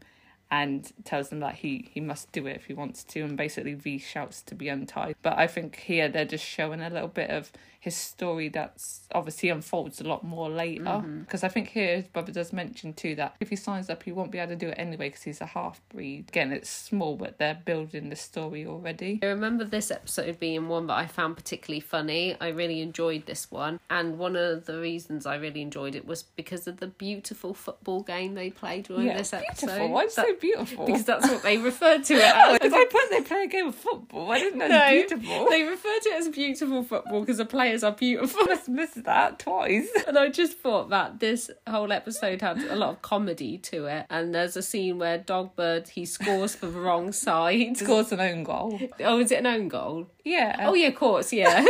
and tells them that he he must do it if he wants to, and basically V shouts to be untied. But I think here they're just showing a little bit of his story that's obviously unfolds a lot more later. Mm-hmm. Because I think here his brother does mention too that if he signs up, he won't be able to do it anyway because he's a half breed. Again, it's small, but they're building the story already. I remember this episode being one that I found particularly funny. I really enjoyed this one. And one of the reasons I really enjoyed it was because of the beautiful football game they played during yeah, this episode. beautiful. Why did you say beautiful? Because that's what they referred to it *laughs* Oh, as. because I put they play a game of football. I didn't know No, beautiful. They refer to it as beautiful football because the players are beautiful. *laughs* I missed that twice. And I just thought that this whole episode had a lot of comedy to it. And there's a scene where Dogbird he scores for the wrong *laughs* side. Scores an own goal. Oh, is it an own goal? Yeah. Oh yeah, of course, yeah.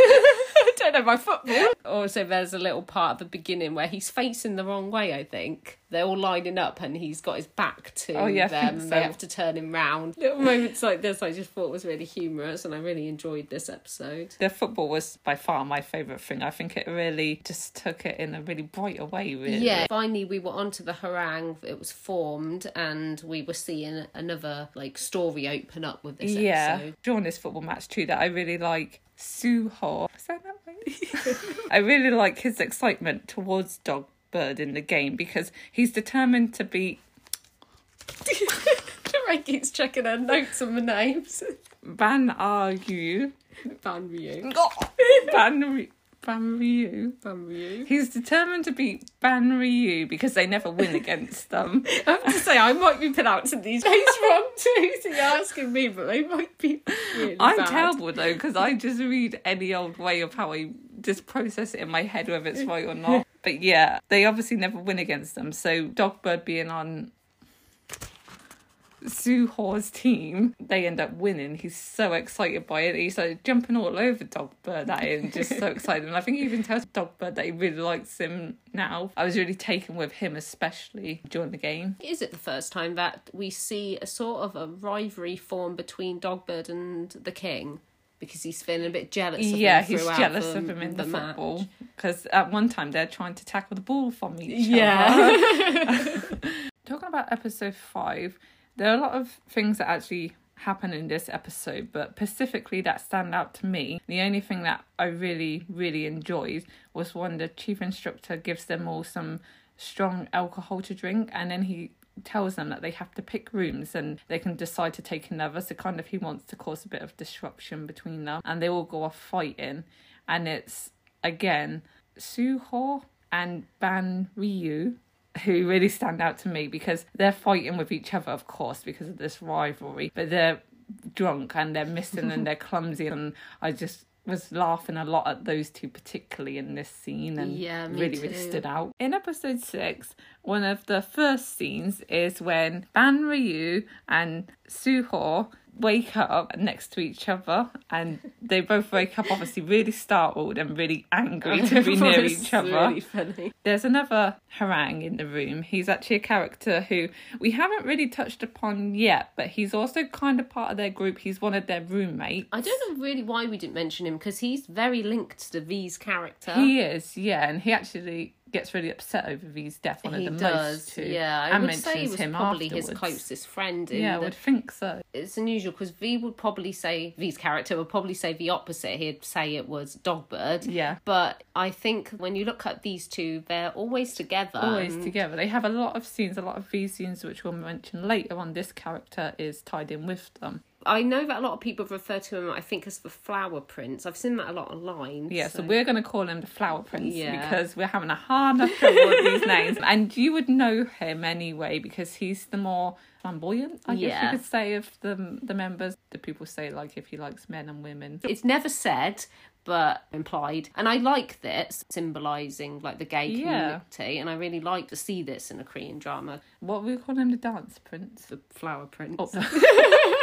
Don't know my football. Also, there's a little part at the beginning where he's facing the wrong way. I think they're all lining up, and he's got his back to Oh, yeah, them, and so. they have to turn him round. Little *laughs* moments like this, I just thought was really humorous, and I really enjoyed this episode. The football was by far my favourite thing. I think it really just took it in a really brighter way, really. Yeah, finally we were onto the Hwarang. It was formed, and we were seeing another like story open up with this Yeah. episode. During this football match too, that I really like Suho. Is that that right? *laughs* I really like his excitement towards Dogbird in the game because he's determined to beat *laughs* Ray keeps checking her notes on the names. Ban Ryu. Ban Ryu. Ban Ryu. Ban Ryu. Ban Ryu. He's determined to beat Ban Ryu because they never win against them. *laughs* I have to say, I might be pronouncing these names *laughs* wrong too. So you're asking me, but they might be really I'm bad. terrible though because I just read any old way of how I just process it in my head whether it's right or not. *laughs* But yeah, they obviously never win against them. So Dogbird being on Suho's team, they end up winning. He's so excited by it. He's like jumping all over Dogbird at him, just so *laughs* excited. And I think he even tells Dogbird that he really likes him now. I was really taken with him, especially during the game. Is it the first time that we see a sort of a rivalry form between Dogbird and the King? Because he's feeling a bit jealous of yeah, him he's jealous the, of him in the, match. football because at one time they're trying to tackle the ball from each Yeah. other. *laughs* *laughs* Talking about episode five, there are a lot of things that actually happen in this episode, but specifically that stand out to me. The only thing that I really, really enjoyed was when the chief instructor gives them all some strong alcohol to drink, and then he tells them that they have to pick rooms and they can decide to take another. So kind of he wants to cause a bit of disruption between them, and they all go off fighting, and it's again Suho and Ban Ryu who really stand out to me because they're fighting with each other, of course, because of this rivalry, but they're drunk and they're missing and they're *laughs* clumsy, and I just was laughing a lot at those two particularly in this scene and Yeah, really really stood out. In episode six, one of the first scenes is when Ban Ryu and Suho wake up next to each other and they both wake up obviously really startled and really angry to be *laughs* near each other. really funny. There's another Hwarang in the room. He's actually a character who we haven't really touched upon yet, but he's also kind of part of their group. He's one of their roommates. I don't know really why we didn't mention him because he's very linked to V's character. He is, yeah, and he actually gets really upset over V's death. One of the does, most too, yeah. I and would say he mentions was him probably his closest friend. In Yeah, I the, would think so. it's unusual because V would probably say V's character would probably say the opposite. He'd say it was Dogbird. Yeah. But I think when you look at these two, they're always together. Always and- together. They have a lot of scenes, a lot of V scenes, which we'll mention later on. This character is tied in with them. I know that a lot of people refer to him, I think, as the Flower Prince. I've seen that a lot online. Yeah, so, we're going to call him the Flower Prince Yeah. because we're having a hard enough trouble with these names. *laughs* And you would know him anyway because he's the more flamboyant, I guess you could say, of the the members. The people say like if he likes men and women. It's never said, but implied. And I like this, symbolising like the gay Yeah. community. And I really like to see this in a Korean drama. What we call him, the Dance Prince. The Flower Prince. Oh. *laughs* *laughs*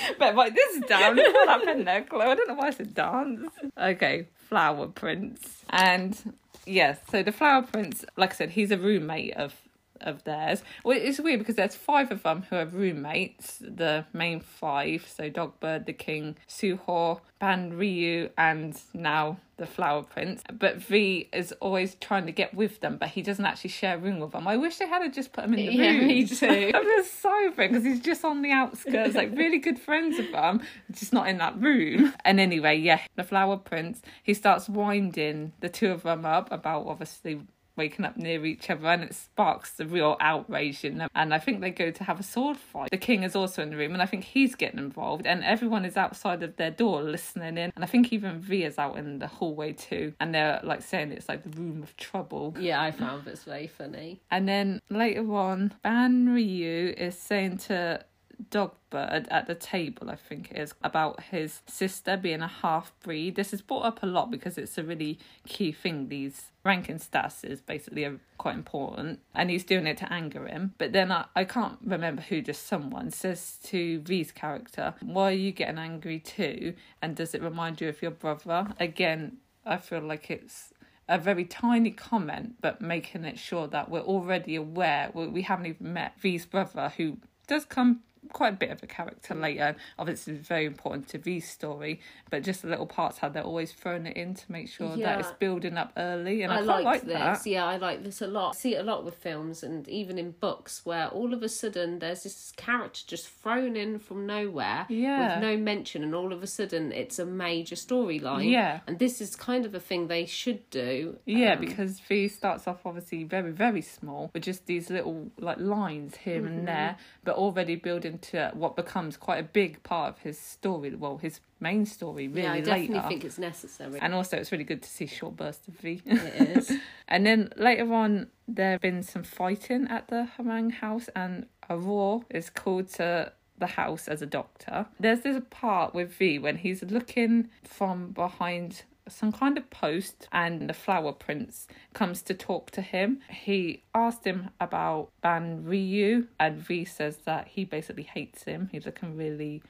*laughs* but write this is down. Put that pen there, Chloe. I don't know why I said dance. Okay, Flower Prince. And yes, so the Flower Prince, like I said, he's a roommate of of theirs. Well, it's weird because there's five of them who are roommates. The main five, so Dogbird, the King, Suho, Ban Ryu, and now the Flower Prince. But V is always trying to get with them, but he doesn't actually share a room with them. I wish they had just put him in the Yeah, room. me too. *laughs* I'm just so because he's just on the outskirts, like really good friends with them, just not in that room. And anyway, yeah, the Flower Prince, he starts winding the two of them up about obviously waking up near each other and it sparks the real outrage in them. And i think they go to have a sword fight. The king is also in the room and i think he's getting involved and everyone is outside of their door listening in. And i think even v is out in the hallway too and they're like saying it's like the room of trouble. Yeah, I found this very funny. and then later on, Ban Ryu is saying to Dogbird at the table, I think it is, about his sister being a half breed. This is brought up a lot because it's a really key thing. These ranking stats is basically quite important, and he's doing it to anger him. But then I, I can't remember who, just someone says to V's character, Why are you getting angry too? And does it remind you of your brother? Again, I feel like it's a very tiny comment, but making it sure that we're already aware. We, we haven't even met V's brother, who does come quite a bit of a character later. Obviously, it's very important to V's story, but just the little parts how they're always throwing it in to make sure Yeah. that it's building up early. And I, I quite like, like this. that. Yeah, I like this a lot. I see it a lot with films and even in books where all of a sudden there's this character just thrown in from nowhere Yeah. with no mention, and all of a sudden it's a major storyline. Yeah. And this is kind of a thing they should do. Yeah, Um, because V starts off obviously very, very small with just these little like lines here Mm-hmm. and there, but already building to what becomes quite a big part of his story. Well, his main story really yeah, I definitely later. think it's necessary. And also, it's really good to see short bursts of V. it is. *laughs* and then later on, there have been some fighting at the Hwarang house, and Aurora is called to the house as a doctor. There's this part with V when he's looking from behind some kind of post and the flower prince comes to talk to him. He asked him about Ban Ryu and V says that he basically hates him. He's looking really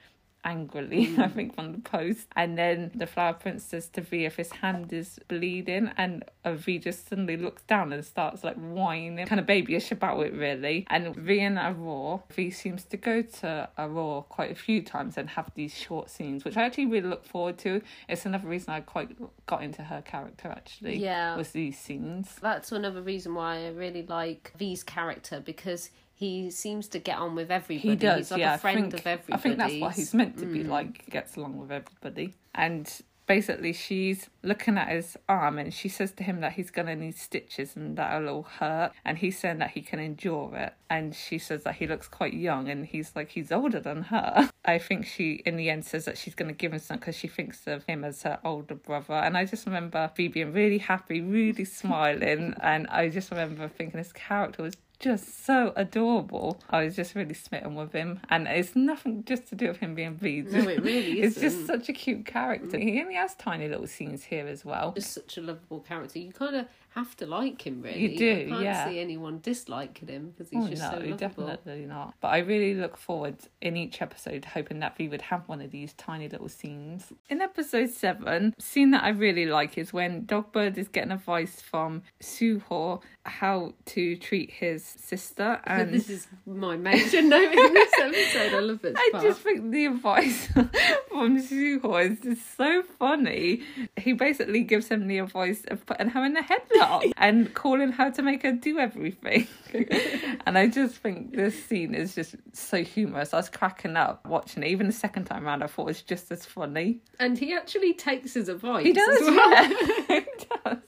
angrily, *laughs* I think, from the post. And then the flower prince says to V if his hand is bleeding, and uh, V just suddenly looks down and starts like whining, kind of babyish about it, really. And V and Aurora, V seems to go to Aurora quite a few times and have these short scenes, which I actually really look forward to. It's another reason I quite got into her character, actually. Yeah. Was these scenes. That's another reason why I really like V's character because he seems to get on with everybody. He does, He's like yeah. a friend I think, of everybody. I think that's what he's meant to be mm. like. Gets along with everybody, and basically she's looking at his arm and she says to him that he's going to need stitches and that'll all hurt and he's saying that he can endure it and she says that he looks quite young and he's like he's older than her *laughs* i think she in the end says that she's going to give him some because she thinks of him as her older brother and i just remember V being really happy really smiling and i just remember thinking this character was just so adorable. I was just really smitten with him, and it's nothing just to do with him being V. No, it really is. *laughs* It's just such a cute character. He only has tiny little scenes here as well. Just such a lovable character. You kind of have to like him, really. You do, I can't yeah. see anyone disliking him because he's Oh, just no, so lovable. definitely not. But I really look forward in each episode, hoping that we would have one of these tiny little scenes. In episode seven, scene that I really like is when Dogbird is getting advice from Suho how to treat his sister, *laughs* and this is my major *laughs* note in this episode. I love it. I just think the advice *laughs* from Suho is just so funny. He basically gives him the advice of putting her in a headlock and calling her to make her do everything. *laughs* and I just think this scene is just so humorous. I was cracking up watching it. Even the second time around, I thought it was just as funny. And he actually takes his advice. He does, well. yeah. *laughs* *laughs* he does.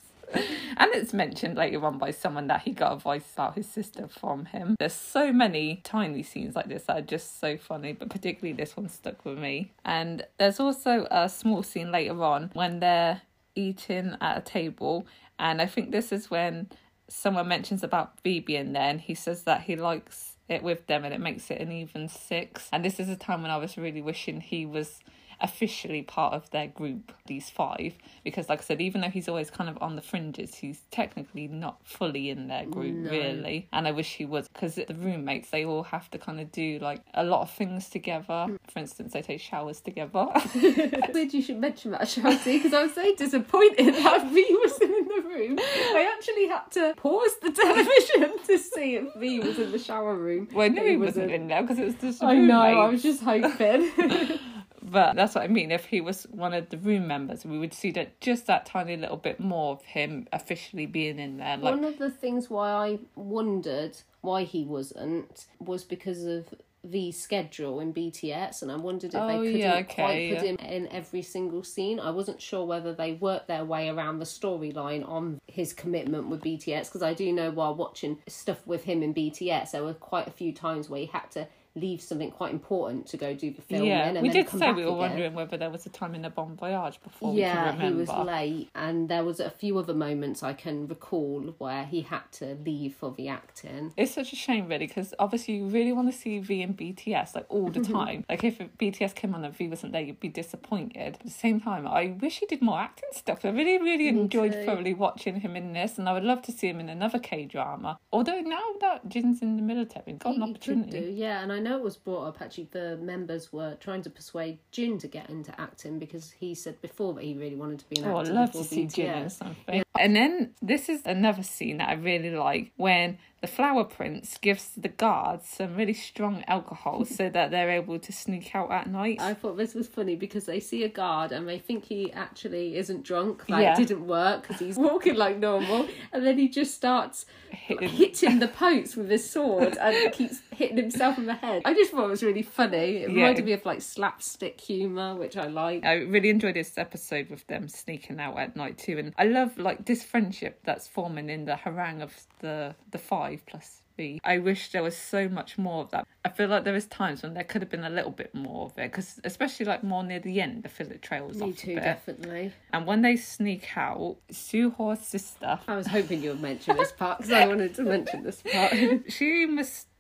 And it's mentioned later on by someone that he got advice about his sister from him. There's so many tiny scenes like this that are just so funny, but particularly this one stuck with me. And there's also a small scene later on when they're eating at a table, and I think this is when someone mentions about V being there, and he says that he likes it with them and it makes it an even six. And this is a time when I was really wishing he was officially part of their group, these five, because like I said, even though he's always kind of on the fringes, he's technically not fully in their group No. really. And I wish he was because the roommates they all have to kind of do like a lot of things together. Hmm. For instance, they take showers together. *laughs* Weird you should mention that, Chelsea, because I was so disappointed *laughs* that V wasn't in the room. I actually had to pause the television *laughs* to see if V was in the shower room. well, I knew He he wasn't wasn't. in there because it was just. I know, I was just hoping. But that's what I mean. If he was one of the room members, we would see that just that tiny little bit more of him officially being in there. Like, One of the things why I wondered why he wasn't was because of the schedule in BTS, and I wondered if Oh, they couldn't yeah, quite okay, put yeah. him in every single scene. I wasn't sure whether they worked their way around the storyline on his commitment with BTS, because I do know while watching stuff with him in BTS, there were quite a few times where he had to leave something quite important to go do the filming. yeah, and we then did come say we were again. wondering whether there was a time in the Bon Voyage before yeah, we remember. he was late, and there was a few other moments I can recall where he had to leave for the acting. It's such a shame, really, because obviously you really want to see V and BTS like all the *laughs* time. like if BTS came on and V wasn't there, you'd be disappointed. At the same time, I wish he did more acting stuff. I really, really enjoyed too. thoroughly watching him in this, and I would love to see him in another K drama. Although now that Jin's in the military, he's got an He could opportunity. do, yeah, and I know it was brought up actually. The members were trying to persuade Jin to get into acting because he said before that he really wanted to be an Oh, actor. I'd love to see Jin in BTS. something. And then this is another scene that I really like when the Flower Prince gives the guards some really strong alcohol so *laughs* that they're able to sneak out at night. I thought this was funny because they see a guard and they think he actually isn't drunk. Like, Yeah. it didn't work because he's walking like normal. And then he just starts Hitting- hitting the *laughs* posts with his sword and keeps hitting himself in the head. I just thought it was really funny. It Yeah. reminded me of like slapstick humour, which I like. I really enjoyed this episode with them sneaking out at night too, and I love like this friendship that's forming in the Hwarang of the the five plus V. I wish there was so much more of that. I feel like there is times when there could have been a little bit more of it, because especially like more near the end, I feel it trails Me off too, a bit. definitely. And when they sneak out, Suho's sister, I was hoping you would mention this part because I wanted to mention this part. *laughs* she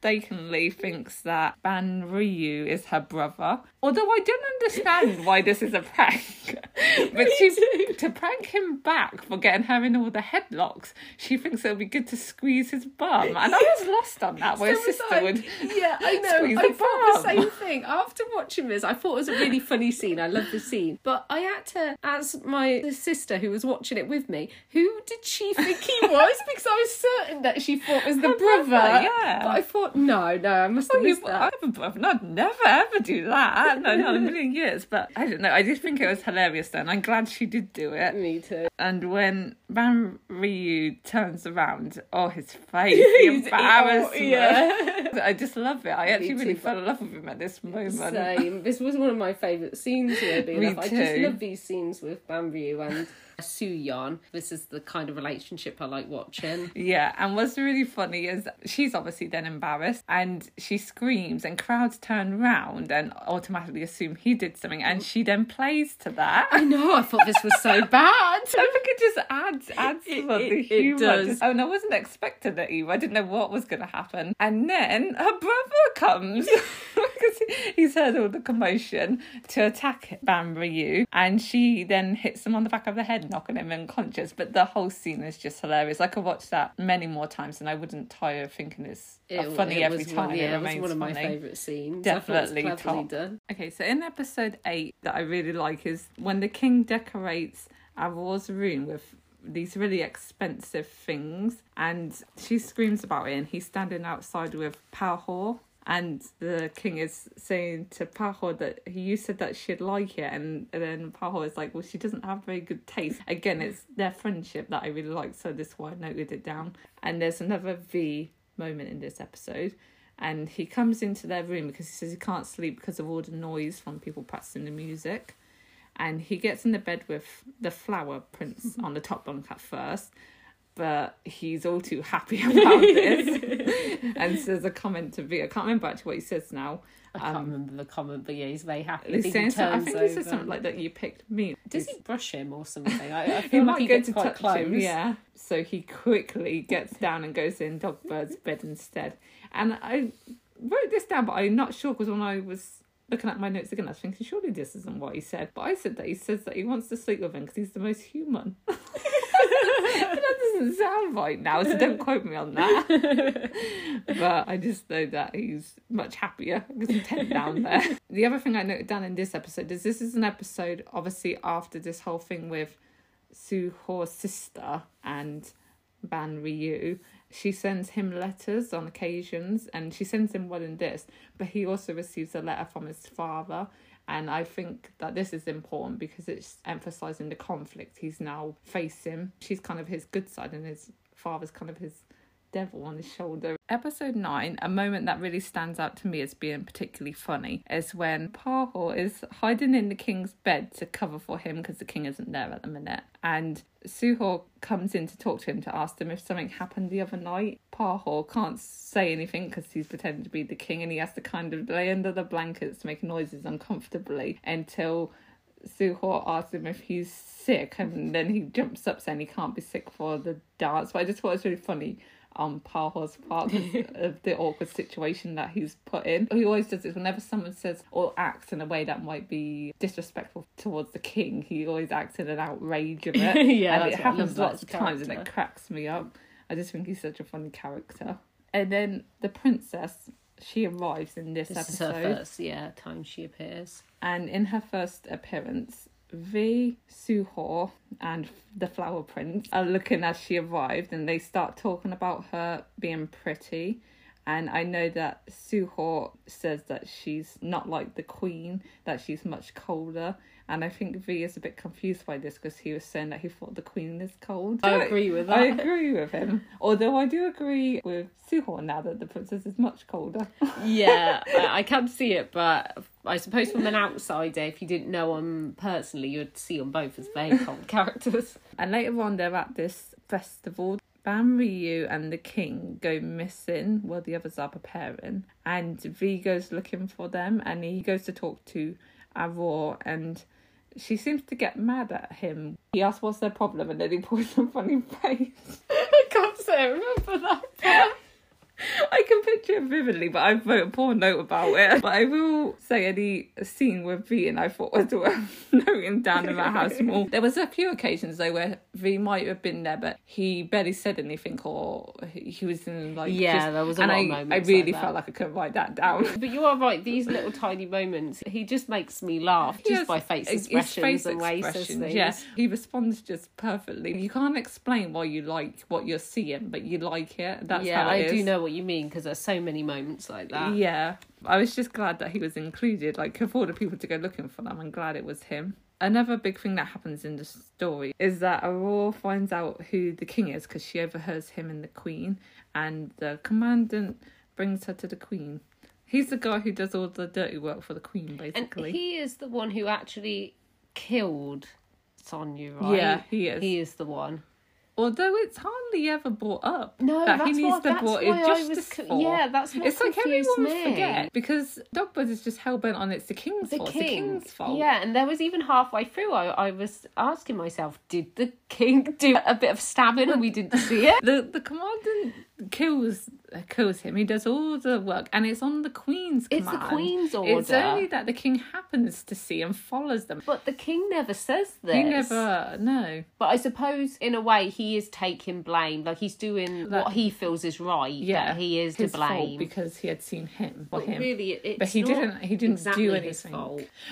mistakenly thinks that Ban Ryu is her brother. Although I don't understand why this is a prank. *laughs* but she, to prank him back for getting her in all the headlocks, she thinks it'll be good to squeeze his bum. And I was lost on that, where So his sister I. would. Yeah, I know. *laughs* squeeze I the thought the same thing. After watching this, I thought it was a really funny scene. I love the scene. But I had to ask my sister who was watching it with me, who did she think he *laughs* was? Because I was certain that she thought was the brother, brother. yeah. But I thought not? No, no, I must have Oh, missed that. have a brother. No, I'd never ever do that. No, not a million years. But I don't know. I just think it was hilarious. Then I'm glad she did do it. Me too. And when Ban Ryu turns around, oh, his *laughs* face, the oh, embarrassment. Yeah. *laughs* I just love it. I actually Me really too, fell in love with him at this moment. Same. This was one of my favourite scenes, weirdly *laughs* Me enough. I just love these scenes with Ban Ryu and Suyeon. This is the kind of relationship I like watching. *laughs* Yeah, and what's really funny is she's obviously then embarrassed and she screams, and crowds turn round and automatically assume he did something, and she then plays to that. I know, I thought this was so bad. *laughs* I think it just adds adds It- to the it- it does. Just- oh, and I wasn't expecting it either. I didn't know what was going to happen. And then her brother comes *laughs* because he's heard all the commotion to attack Ban Ryu, and she then hits him on the back of the head, knocking him unconscious. But the whole scene is just hilarious. I could watch that many more times, and I wouldn't tire of thinking it's It- funny it every time. One, yeah, it it was remains one of my funny. favourite scenes. Definitely I thought it was cleverly top. done. Okay, so in episode eight, that I really like is when the king decorates Auror's room with these really expensive things, and she screams about it, and he's standing outside with Pahor. And the king is saying to Pahor that you said that she'd like it, and, and then Pahor is like, "Well, she doesn't have very good taste." Again, it's their friendship that I really like, so this is why I noted it down. And there's another V moment in this episode. And he comes into their room because he says he can't sleep because of all the noise from people practicing the music. And he gets in the bed with the flower prince mm-hmm. on the top bunk at first but he's all too happy *laughs* about this *laughs* and says a comment to V. I can't remember actually what he says now. I can't Um, remember the comment, but yeah, he's very happy. He's he so- I think he says something like that. You picked me. Does he brush him or something? I, I *laughs* He feel might like he go gets to quite touch close. him, yeah. So he quickly gets down and goes in Dogbird's bed instead. And I wrote this down, but I'm not sure because when I was looking at my notes again, I was thinking, surely this isn't what he said. But I said that he says that he wants to sleep with him because he's the most human. But *laughs* that doesn't sound right now, so don't quote me on that. but I just know that he's much happier because he's head down there. The other thing I noted down in this episode is this is an episode, obviously, after this whole thing with Sue Ho's sister and Ban Ryu. She sends him letters on occasions and she sends him one in this, but he also receives a letter from his father. And I think that this is important because it's emphasizing the conflict he's now facing. She's kind of his good side, and his father's kind of his devil on his shoulder. Episode 9, a moment that really stands out to me as being particularly funny, is when Pahor is hiding in the king's bed to cover for him because the king isn't there at the minute. And Suho comes in to talk to him to ask him if something happened the other night. Pahor can't say anything because he's pretending to be the king and he has to kind of lay under the blankets to make noises uncomfortably until Suho asks him if he's sick, and then he jumps up saying he can't be sick for the dance. But I just thought it was really funny on Pahor's part *laughs* of the awkward situation that he's put in. He always does this whenever someone says or acts in a way that might be disrespectful towards the king. He always acts in an outrage of *laughs* it. Yeah, and it what I love happens lots of times, and it cracks me up. I just think he's such a funny character. And then the princess, she arrives in this, This is episode. her first, yeah, time she appears. And in her first appearance, V, Suho, and the Flower Prince are looking as she arrived, and they start talking about her being pretty. And I know that Suho says that she's not like the queen, that she's much colder. And I think V is a bit confused by this because he was saying that he thought the queen is cold. I agree with that. I agree with him. Although I do agree with Suho now that the princess is much colder. yeah, *laughs* I, I can see it, but I suppose from an outsider, if you didn't know them personally, you'd see them both as very cold *laughs* characters. And later on, they're at this festival. Ban Ryu and the king go missing while the others are preparing. And V goes looking for them and he goes to talk to Aurora and she seems to get mad at him. He asks what's their problem and then he pulls *laughs* a funny face. I can't say I remember that. *laughs* I can picture it vividly, but I wrote a poor note about it. But I will say any scene with V and I thought was *laughs* worth noting down matter how small. There was a few occasions though where V might have been there, but he barely said anything or he was in like Yeah, just- there was a and lot I, of moments I like really that. felt like I couldn't write that down. *laughs* But you are right, these little tiny moments, he just makes me laugh just Yes, by face expressions face and ways expressions. Yeah, he responds just perfectly. You can't explain why you like what you're seeing, but you like it. That's yeah, how I it do is. know what you mean. because there's so many moments like that. Yeah, I was just glad that he was included. Like, of all the people to go looking for them, I'm glad it was him. Another big thing that happens in the story is that Aurora finds out who the king is because she overhears him and the queen, and the commandant brings her to the queen. He's the guy who does all the dirty work for the queen, And basically. he is the one who actually killed Sonia, right? Yeah, he is. He is the one. Although it's hardly ever brought up No, that he needs what- to that's brought why in I justice was for. yeah, that's what it's like everyone me. forget because Dogbird is just hell bent on it's the king's The fault. king. It's the king's fault. Yeah, and there was even halfway through, I, I was asking myself, did the king do a bit of stabbing and we didn't see it? *laughs* The the commandant kills uh, kills him. He does all the work, and it's on the queen's It's the command. queen's It's only that the king happens to see and follows them. But the king never says this. He never no. But I suppose, in a way, he is taking blame. Like he's doing That- what he feels is right. Yeah, that he is his to fault blame. because he had seen him or But him. really, it's but he not didn't. He didn't exactly do anything.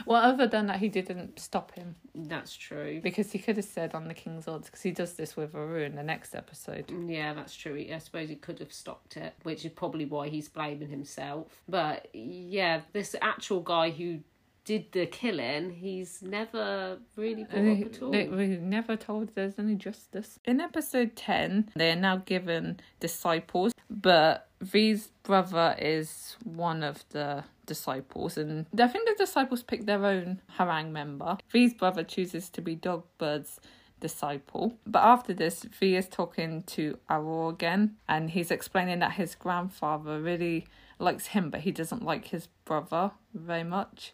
Well, other than that, he didn't stop him That's true. because he could have said on the king's orders because he does this with Aru in the next episode. Yeah, that's true. I suppose he could have stopped it, which is probably why he's blaming himself. But yeah, this actual guy who did the killing, he's never really brought Uh, up at all. they- we never told there's any justice. In episode 10, they are now given disciples, but V's brother is one of the disciples, and I think the disciples pick their own Hwarang member. V's brother chooses to be Dogbird's disciple. But after this, V is talking to Aurora again, and he's explaining that his grandfather really likes him, but he doesn't like his brother very much.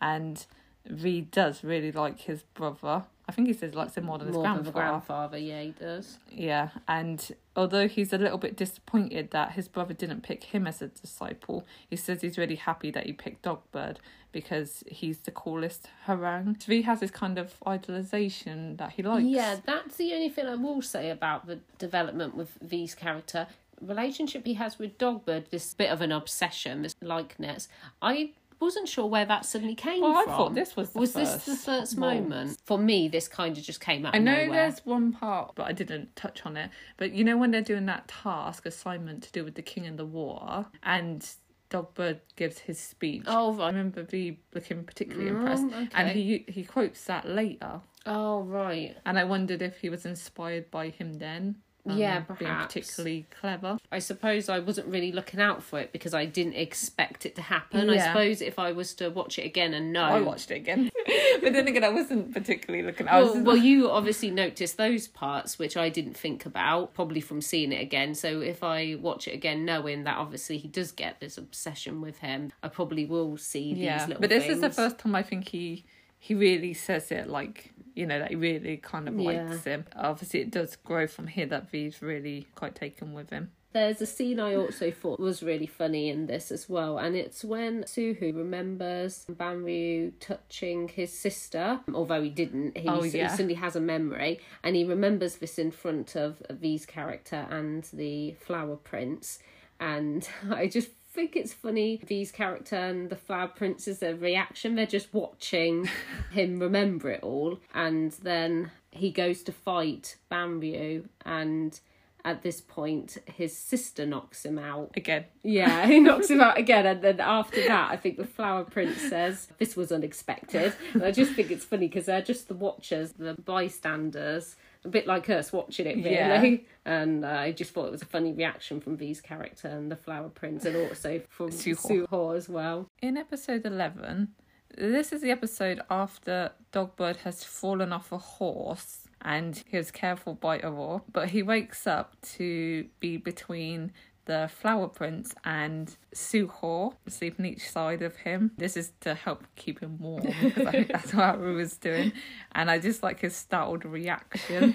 And V does really like his brother. I think he says likes him more than his More than grandfather. the grandfather, yeah, he does. Yeah, and although he's a little bit disappointed that his brother didn't pick him as a disciple, he says he's really happy that he picked Dogbird because he's the coolest Hwarang. V has this kind of idolization that he likes. Yeah, that's the only thing I will say about the development with V's character. Relationship he has with Dogbird, this bit of an obsession, this likeness. I wasn't sure where that suddenly came Well, I thought this was the was this the first moment. moment? For me, this kind of just came out. I know nowhere. there's one part, but I didn't touch on it. But you know when they're doing that task assignment to do with the king and the war, and Dogbird gives his speech. Oh I remember V looking particularly Mm, impressed, and okay. he he quotes that later. Oh right. And I wondered if he was inspired by him then. Um, Yeah, being perhaps. particularly clever. I suppose I wasn't really looking out for it because I didn't expect it to happen. I suppose if I was to watch it again and know. I watched it again, *laughs* but then again, I wasn't particularly looking. out. Well, well, *laughs* you obviously noticed those parts, which I didn't think about, probably from seeing it again. So if I watch it again, knowing that obviously he does get this obsession with him, I probably will see these yeah, little but this is the first time I think he he really says it like you know that he really kind of Yeah. likes him. Obviously, it does grow from here that V's really quite taken with him. There's a scene I also thought was really funny in this as well, and it's when Suho remembers Ban Ryu touching his sister, although he didn't. He, Oh, he yeah. suddenly has a memory, and he remembers this in front of V's character and the Flower Prince, and *laughs* I just think it's funny V's character and the Flower Prince's their reaction. They're just watching *laughs* him remember it all, and then he goes to fight Ban Ryu and at this point his sister knocks him out. Again, yeah he knocks him *laughs* out again and then after that i think the flower prince says this was unexpected. And i just think it's funny because they're just the watchers the bystanders a bit like us watching it really Yeah. *laughs* and uh, i just thought it was a funny reaction from v's character and the flower prince and also from Suho. suho as well in episode eleven, this is the episode after Dogbird has fallen off a horse and he was careful by Aurora, but he wakes up to be between the Flower Prince and Suho sleeping each side of him. This is to help keep him warm because I think that's *laughs* what Aru was doing. And I just like his startled reaction.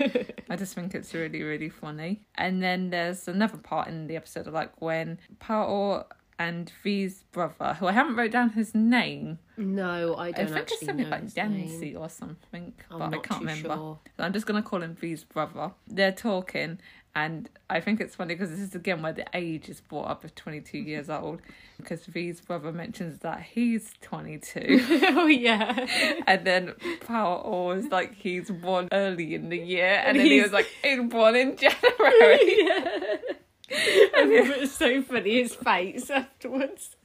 I just think it's really, really funny. And then there's another part in the episode of like when Pao and V's brother, who I haven't wrote down his name. no i I don't think it's something like. Dancy or something, I'm but I can't remember. sure. I'm just gonna call him V's brother. They're talking, and I think it's funny because this is again where the age is brought up of 22 years *laughs* old, because V's brother mentions that he's 22, *laughs* oh yeah. *laughs* And then Pao was like he's born early in the year, and then he was like he's born in January. And it was so funny his face afterwards.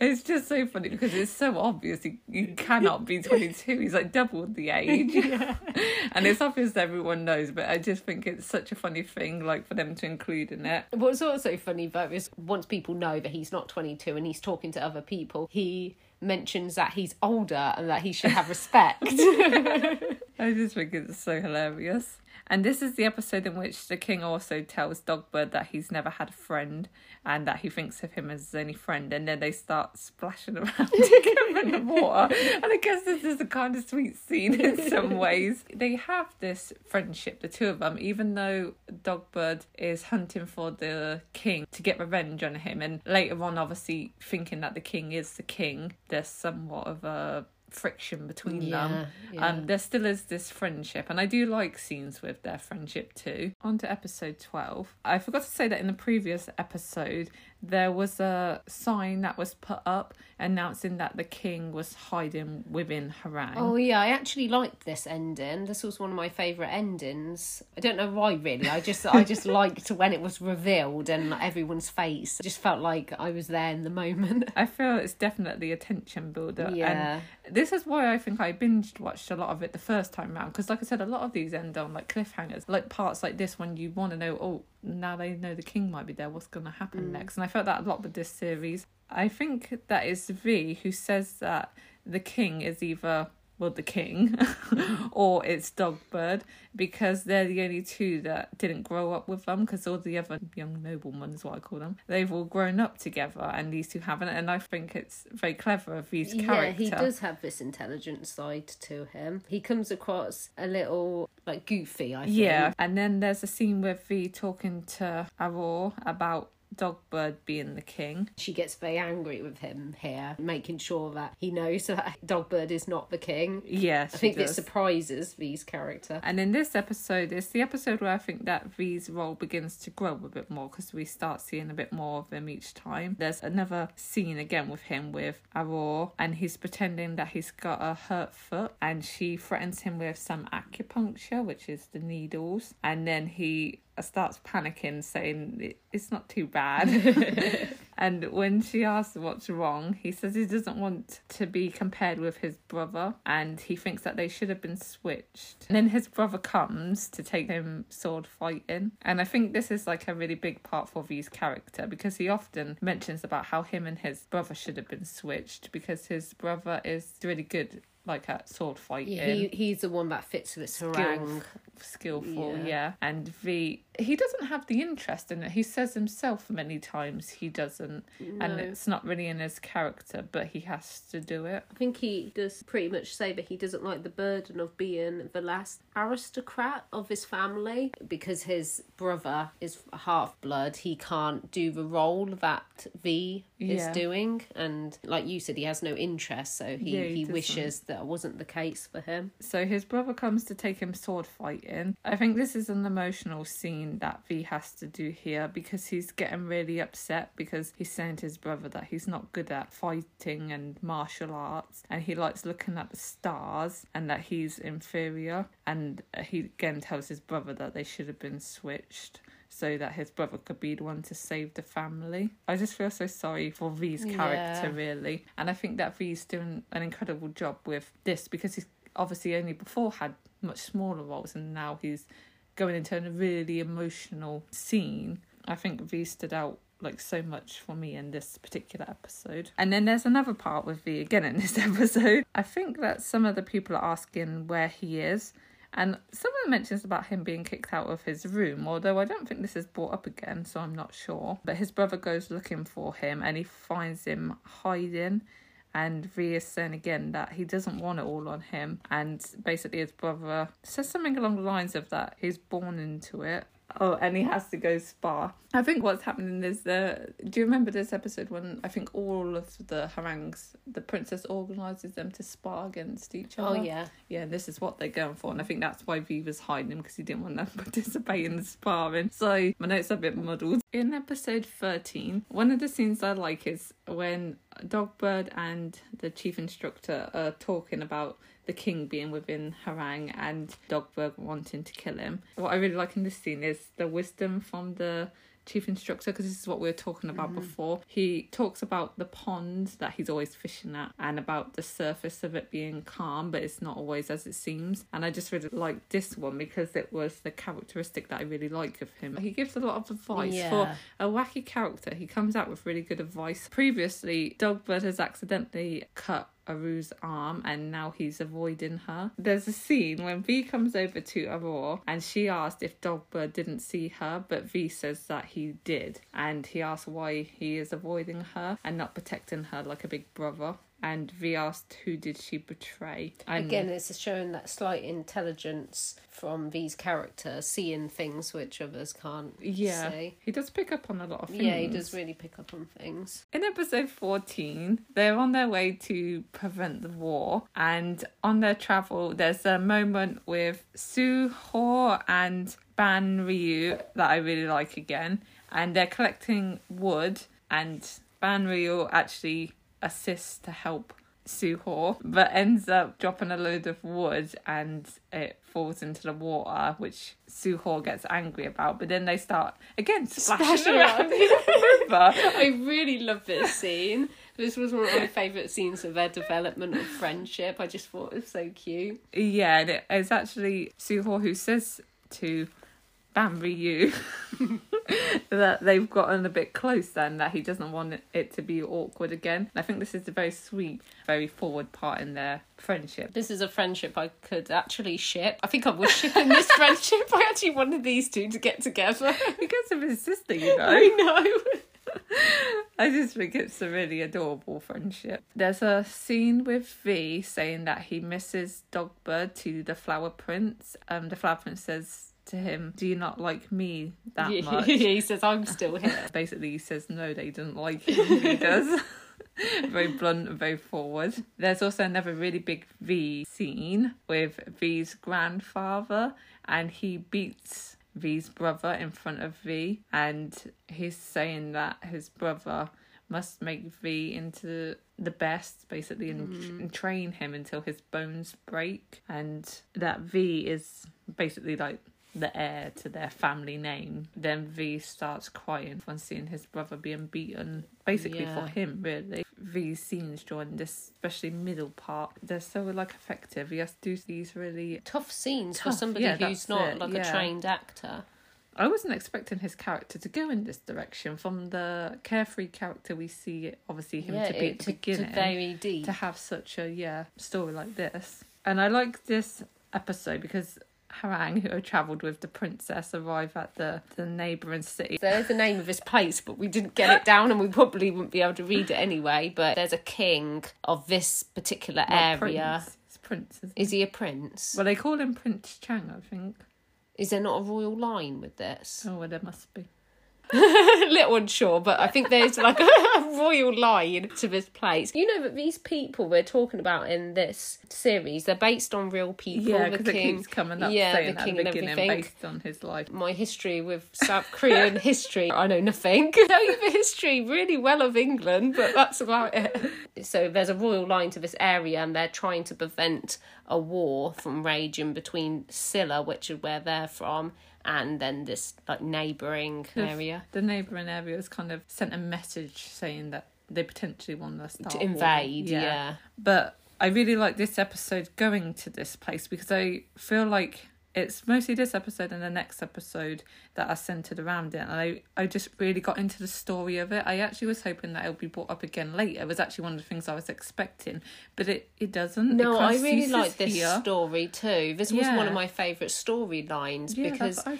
It's just so funny because it's so obvious he, he cannot be 22. He's like doubled the age. *laughs* Yeah. *laughs* and it's obvious everyone knows, but I just think it's such a funny thing like for them to include in it. What's also funny though is once people know that he's not 22 and he's talking to other people, he mentions that he's older and that he should have respect. *laughs* I just think it's so hilarious. And this is the episode in which the king also tells Dogbird that he's never had a friend and that he thinks of him as his only friend. And then they start splashing *laughs* around *laughs* together in the water. And I guess this is a kind of sweet scene in some *laughs* ways. They have this friendship, the two of them, even though Dogbird is hunting for the king to get revenge on him. And later on, obviously, thinking that the king is the king, there's somewhat of a friction between them. yeah. Um, there still is this friendship, and I do like scenes with their friendship too. On to episode 12. I forgot to say that in the previous episode, there was a sign that was put up announcing that the king was hiding within Hwarang. Oh yeah, I actually liked this ending. This was one of my favourite endings. I don't know why really. I just I just *laughs* liked when it was revealed and everyone's face. I just felt like I was there in the moment. I feel it's definitely a tension builder. Yeah. And this is why I think I binged watched a lot of it the first time round. Because, like I said, a lot of these end on like cliffhangers, like parts like this when you want to know, oh, now they know the king might be there, what's going to happen mm. next? And I felt that a lot with this series. I think that is V who says that the king is either well the king *laughs* or it's dogbird because they're the only two that didn't grow up with them because all the other young noblemen is what i call them they've all grown up together and these two haven't and i think it's very clever of V's character Yeah, he does have this intelligent side to him. He comes across a little like goofy, I think. Yeah, and then there's a scene with V talking to Aurora about Dogbird being the king. She gets very angry with him here, making sure that he knows that *laughs* Dogbird is not the king. Yeah, I think this surprises V's character. And in this episode, it's the episode where I think that V's role begins to grow a bit more because we start seeing a bit more of him each time. There's another scene again with him with Aurora, and he's pretending that he's got a hurt foot, and she threatens him with some acupuncture, which is the needles, and then he Uh, starts panicking, saying it's not too bad. *laughs* and when she asks what's wrong, he says he doesn't want to be compared with his brother, and he thinks that they should have been switched. And then his brother comes to take him sword fighting, and I think this is like a really big part for V's character because he often mentions about how him and his brother should have been switched because his brother is really good. Like at sword fighting, He he's the one that fits with this Hwarang. skillful, Yeah. yeah. And V, he doesn't have the interest in it. He says himself many times he doesn't, and it's not really in his character, but he has to do it. I think he does pretty much say that he doesn't like the burden of being the last aristocrat of his family because his brother is half blood. He can't do the role that V is Yeah. doing, and like you said, he has no interest, so he, Yeah, he he wishes that wasn't the case for him. So his brother comes to take him sword fighting. I think this is an emotional scene that V has to do here because he's getting really upset because he's saying to his brother that he's not good at fighting and martial arts and he likes looking at the stars and that he's inferior. And he again tells his brother that they should have been switched. So that his brother could be the one to save the family. I just feel so sorry for V's character, Yeah. really. And I think that V's doing an incredible job with this because he's obviously only before had much smaller roles and now he's going into a really emotional scene. I think V stood out like so much for me in this particular episode. And then there's another part with V again in this *laughs* episode. I think that some of the people are asking where he is. And someone mentions about him being kicked out of his room, although I don't think this is brought up again, so I'm not sure. But his brother goes looking for him and he finds him hiding. And V is saying again that he doesn't want it all on him. And basically, his brother says something along the lines of that he's born into it. Oh, and he has to go spar. I think what's happening is the. Do you remember this episode when I think all of the Hwarangs, the princess organises them to spar against each other? Oh other? yeah, and this is what they're going for, and I think that's why V was hiding him because he didn't want them *laughs* to participate in the sparring. So my notes are a bit muddled. In episode thirteen, one of the scenes I like is when Dogbird and the chief instructor are talking about the king being within Hwarang and Dogbird wanting to kill him. What I really like in this scene is the wisdom from the chief instructor because this is what we were talking about Mm-hmm. before. He talks about the pond that he's always fishing at and about the surface of it being calm, but it's not always as it seems. And I just really liked this one because it was the characteristic that I really like of him. He gives a lot of advice for a wacky character. He comes out with really good advice. Previously, Dogbird has accidentally cut Aru's arm and now he's avoiding her. There's a scene when V comes over to Aurora and she asked if Dogbird didn't see her, but V says that he did. And he asks why he is avoiding her and not protecting her like a big brother. And V asked who did she betray. And Again, it's showing that slight intelligence from V's character, seeing things which others can't yeah, see. he does pick up on a lot of things. Yeah, he does really pick up on things. In episode 14, they're on their way to prevent the war, and on their travel, there's a moment with Suho and Ban Ryu that I really like again, and they're collecting wood, and Ban Ryu actually assists to help Suho, but ends up dropping a load of wood and it falls into the water, which Suho gets angry about. But then they start again splashing Splashing around around. in the river. I really love this scene. This was one of my favourite scenes of their development of friendship. I just thought it was so cute. Yeah, and it- it's actually Suho who says to Ban Ryu *laughs* that they've gotten a bit close and that he doesn't want it- it to be awkward again. I think this is a very sweet, very forward part in their friendship. This is a friendship I could actually ship. I think I was shipping this *laughs* friendship. I actually wanted these two to get together. *laughs* Because of his sister, you know. I know. I just think it's a really adorable friendship. There's a scene with V saying that he misses Dogbird to the Flower Prince. Um, the Flower Prince says to him, "Do you not like me that *laughs* much?" Yeah, he says, I'm still here. *laughs* Basically, he says no, they don't like *laughs* him. He does. very blunt and very forward. There's also another really big V scene with V's grandfather, and he beats V's brother in front of V, and he's saying that his brother must make V into the best, basically, and, mm-hmm. and train him until his bones break, and that V is basically like the heir to their family name. Then V starts crying when seeing his brother being beaten, basically Yeah. for him, really. V's scenes during this, especially middle part, they're so like effective. He has to do these really. Tough scenes for somebody yeah, who's not it, like yeah. a trained actor. I wasn't expecting his character to go in this direction from the carefree character we see, obviously him to be it- at the to, beginning. to very deep. to have such a yeah story like this. And I like this episode because Hwarang, who had travelled with the princess, arrive at the the neighbouring city. There's the name of this place, but we didn't get it down, and we probably wouldn't be able to read it anyway. But there's a king of this particular area. Prince. It's Prince. Is he a prince? Well, they call him Prince Chang, I think. Is there not a royal line with this? Oh, well, there must be. A *laughs* little unsure, but I think there's like *laughs* a royal line to this place. You know that these people we're talking about in this series, they're based on real people. Yeah, the because it keeps coming up yeah, saying the at king the and beginning everything. based on his life. my history with South Korean *laughs* history, I know nothing. I know the history really well of England, but that's about it. So there's a royal line to this area, and they're trying to prevent a war from raging between Silla, which is where they're from, and then this like neighbouring area. The neighbouring areas kind of sent a message saying that they potentially want to start To invade, yeah. But I really like this episode going to this place because I feel like it's mostly this episode and the next episode that are centered around it. And I, I just really got into the story of it. I actually was hoping that it would be brought up again later. It was actually one of the things I was expecting, but it, it doesn't. No, It I really like this here. story too. This was one of my favourite storylines Yeah, because I.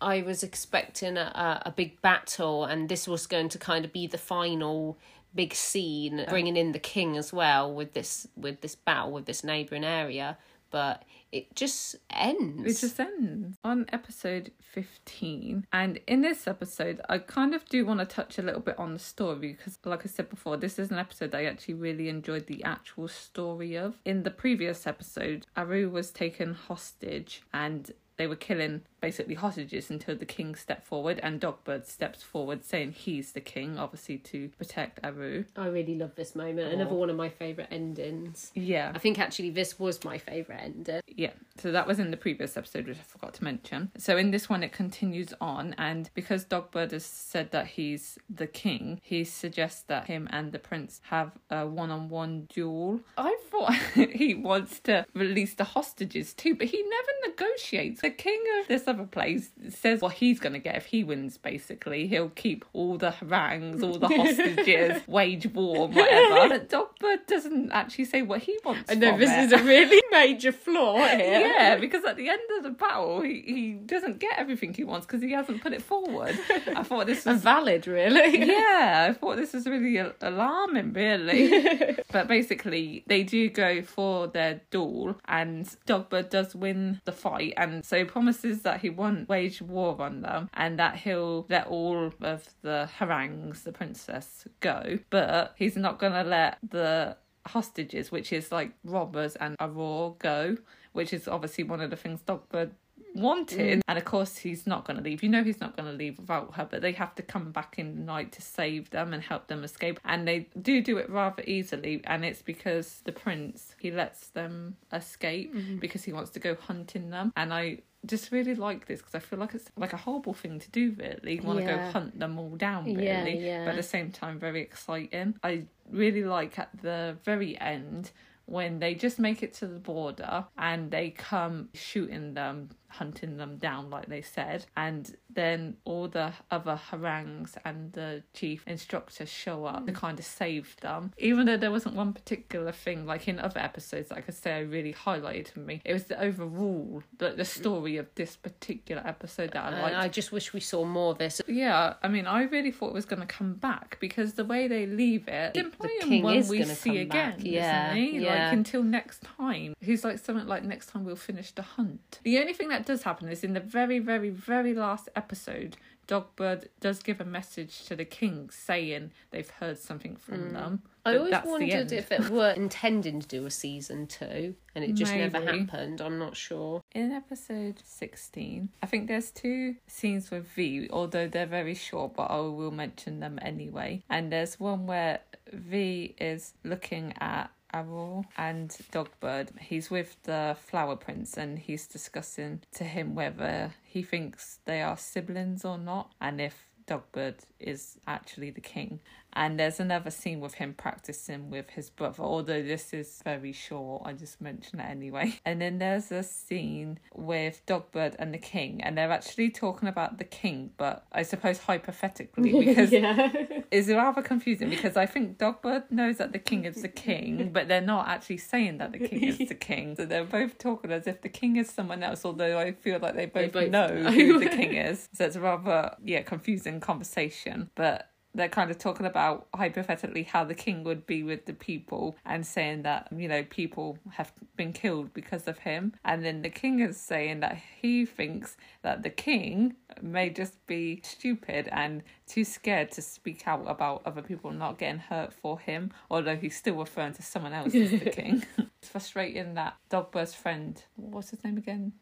I was expecting a, a, a big battle, and this was going to kind of be the final big scene, oh. bringing in the king as well with this with this battle with this neighbouring area. But it just ends. It just ends on episode 15. And in this episode, I kind of do want to touch a little bit on the story because, like I said before, this is an episode I actually really enjoyed the actual story of. In the previous episode, Aru was taken hostage and they were killing basically hostages until the king stepped forward and Dogbird steps forward saying he's the king, obviously to protect Aru. I really love this moment. Another one of my favourite endings. Yeah. I think actually this was my favourite ending. Yeah, so that was in the previous episode, which I forgot to mention. So in this one, it continues on, and because Dogbird has said that he's the king, he suggests that him and the prince have a one-on-one duel. I thought *laughs* he wants to release the hostages too, but he never negotiates. The king of this other place says what he's going to get if he wins. Basically, he'll keep all the Hwarangs, all the *laughs* hostages, wage war, whatever. But Dogbird doesn't actually say what he wants. I know this it. is a really *laughs* major flaw here. Yeah, because at the end of the battle, he, he doesn't get everything he wants because he hasn't put it forward. I thought this *laughs* was. Valid, really. Yeah, I thought this was really alarming, really. but basically, they do go for their duel, and Dogbird does win the fight, and so promises that he won't wage war on them, and that he'll let all of the Hwarangs, the princess, go, but he's not going to let the hostages, which is like robbers and Aurora, go, which is obviously one of the things Dogbird wanted. Mm. And of course, he's not going to leave. You know, he's not going to leave without her, but they have to come back in the night to save them and help them escape. And they do do it rather easily. And it's because the prince, he lets them escape mm-hmm. because he wants to go hunting them. And I just really like this because I feel like it's like a horrible thing to do, really. You want to Yeah. go hunt them all down, really. Yeah, yeah. But at the same time, very exciting. I really like at the very end when they just make it to the border and they come shooting them, hunting them down, like they said, and then all the other Hwarangs and the chief instructor show up to hmm. kind of save them. Even though there wasn't one particular thing, like in other episodes, like I could say, I really highlighted for me. It was the overall, the, the story of this particular episode that I And liked. I just wish we saw more of this. Yeah, I mean, I really thought it was going to come back because the way they leave it, The king when is we see come again, back, yeah, yeah. Like until next time. He's like something like next time we'll finish the hunt. The only thing that does happen is in the very, very, very last episode. Dogbird does give a message to the king saying they've heard something from them. Mm. I always wondered if it were intending to do a season two and it just never happened. I'm not sure. In episode 16, I think there's two scenes with V, although they're very short, but I will mention them anyway. And there's one where V is looking at Aurora and Dogbird. He's with the Flower Prince and he's discussing to him whether he thinks they are siblings or not and if Dogbird is actually the king. And there's another scene with him practicing with his brother, although this is very short, I just mention it anyway. *laughs* And then there's a scene with Dogbird and the king, and they're actually talking about the king, but I suppose hypothetically, *laughs* because *laughs* it's rather confusing because I think Dogbird knows that the king is the king, but they're not actually saying that the king is the king. So they're both talking as if the king is someone else, although I feel like they both, both know know. who the king is. So it's a rather, yeah, confusing conversation. But they're kind of talking about hypothetically how the king would be with the people and saying that you know people have been killed because of him. And then the king is saying that he thinks that the king may just be stupid and too scared to speak out about other people not getting hurt for him although he's still referring to someone else as the *laughs* king. It's frustrating that dogbird's friend what's his name again?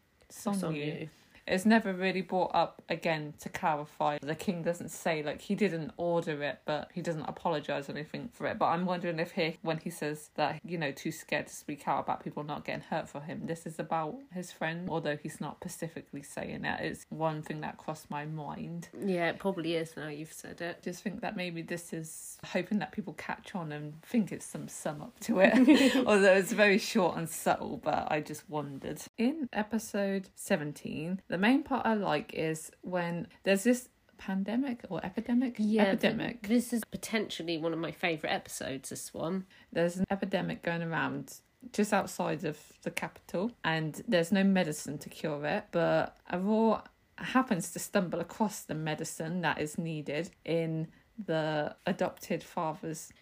You. It's never really brought up again to clarify. The king doesn't say like he didn't order it, but he doesn't apologize or anything for it. But I'm wondering if he, when he says that you know too scared to speak out about people not getting hurt for him, this is about his friend, although he's not specifically saying it. It's one thing that crossed my mind. Yeah, it probably is now you've said it. Just think that maybe this is hoping that people catch on and think it's some sum up to it. *laughs* *laughs* Although it's very short and subtle, but I just wondered. In episode 17, the main part I like is when there's this pandemic or epidemic? Yeah, epidemic. this is potentially one of my favourite episodes. This one. There's an epidemic going around just outside of the capital, and there's no medicine to cure it. But Aurora happens to stumble across the medicine that is needed in the adopted father's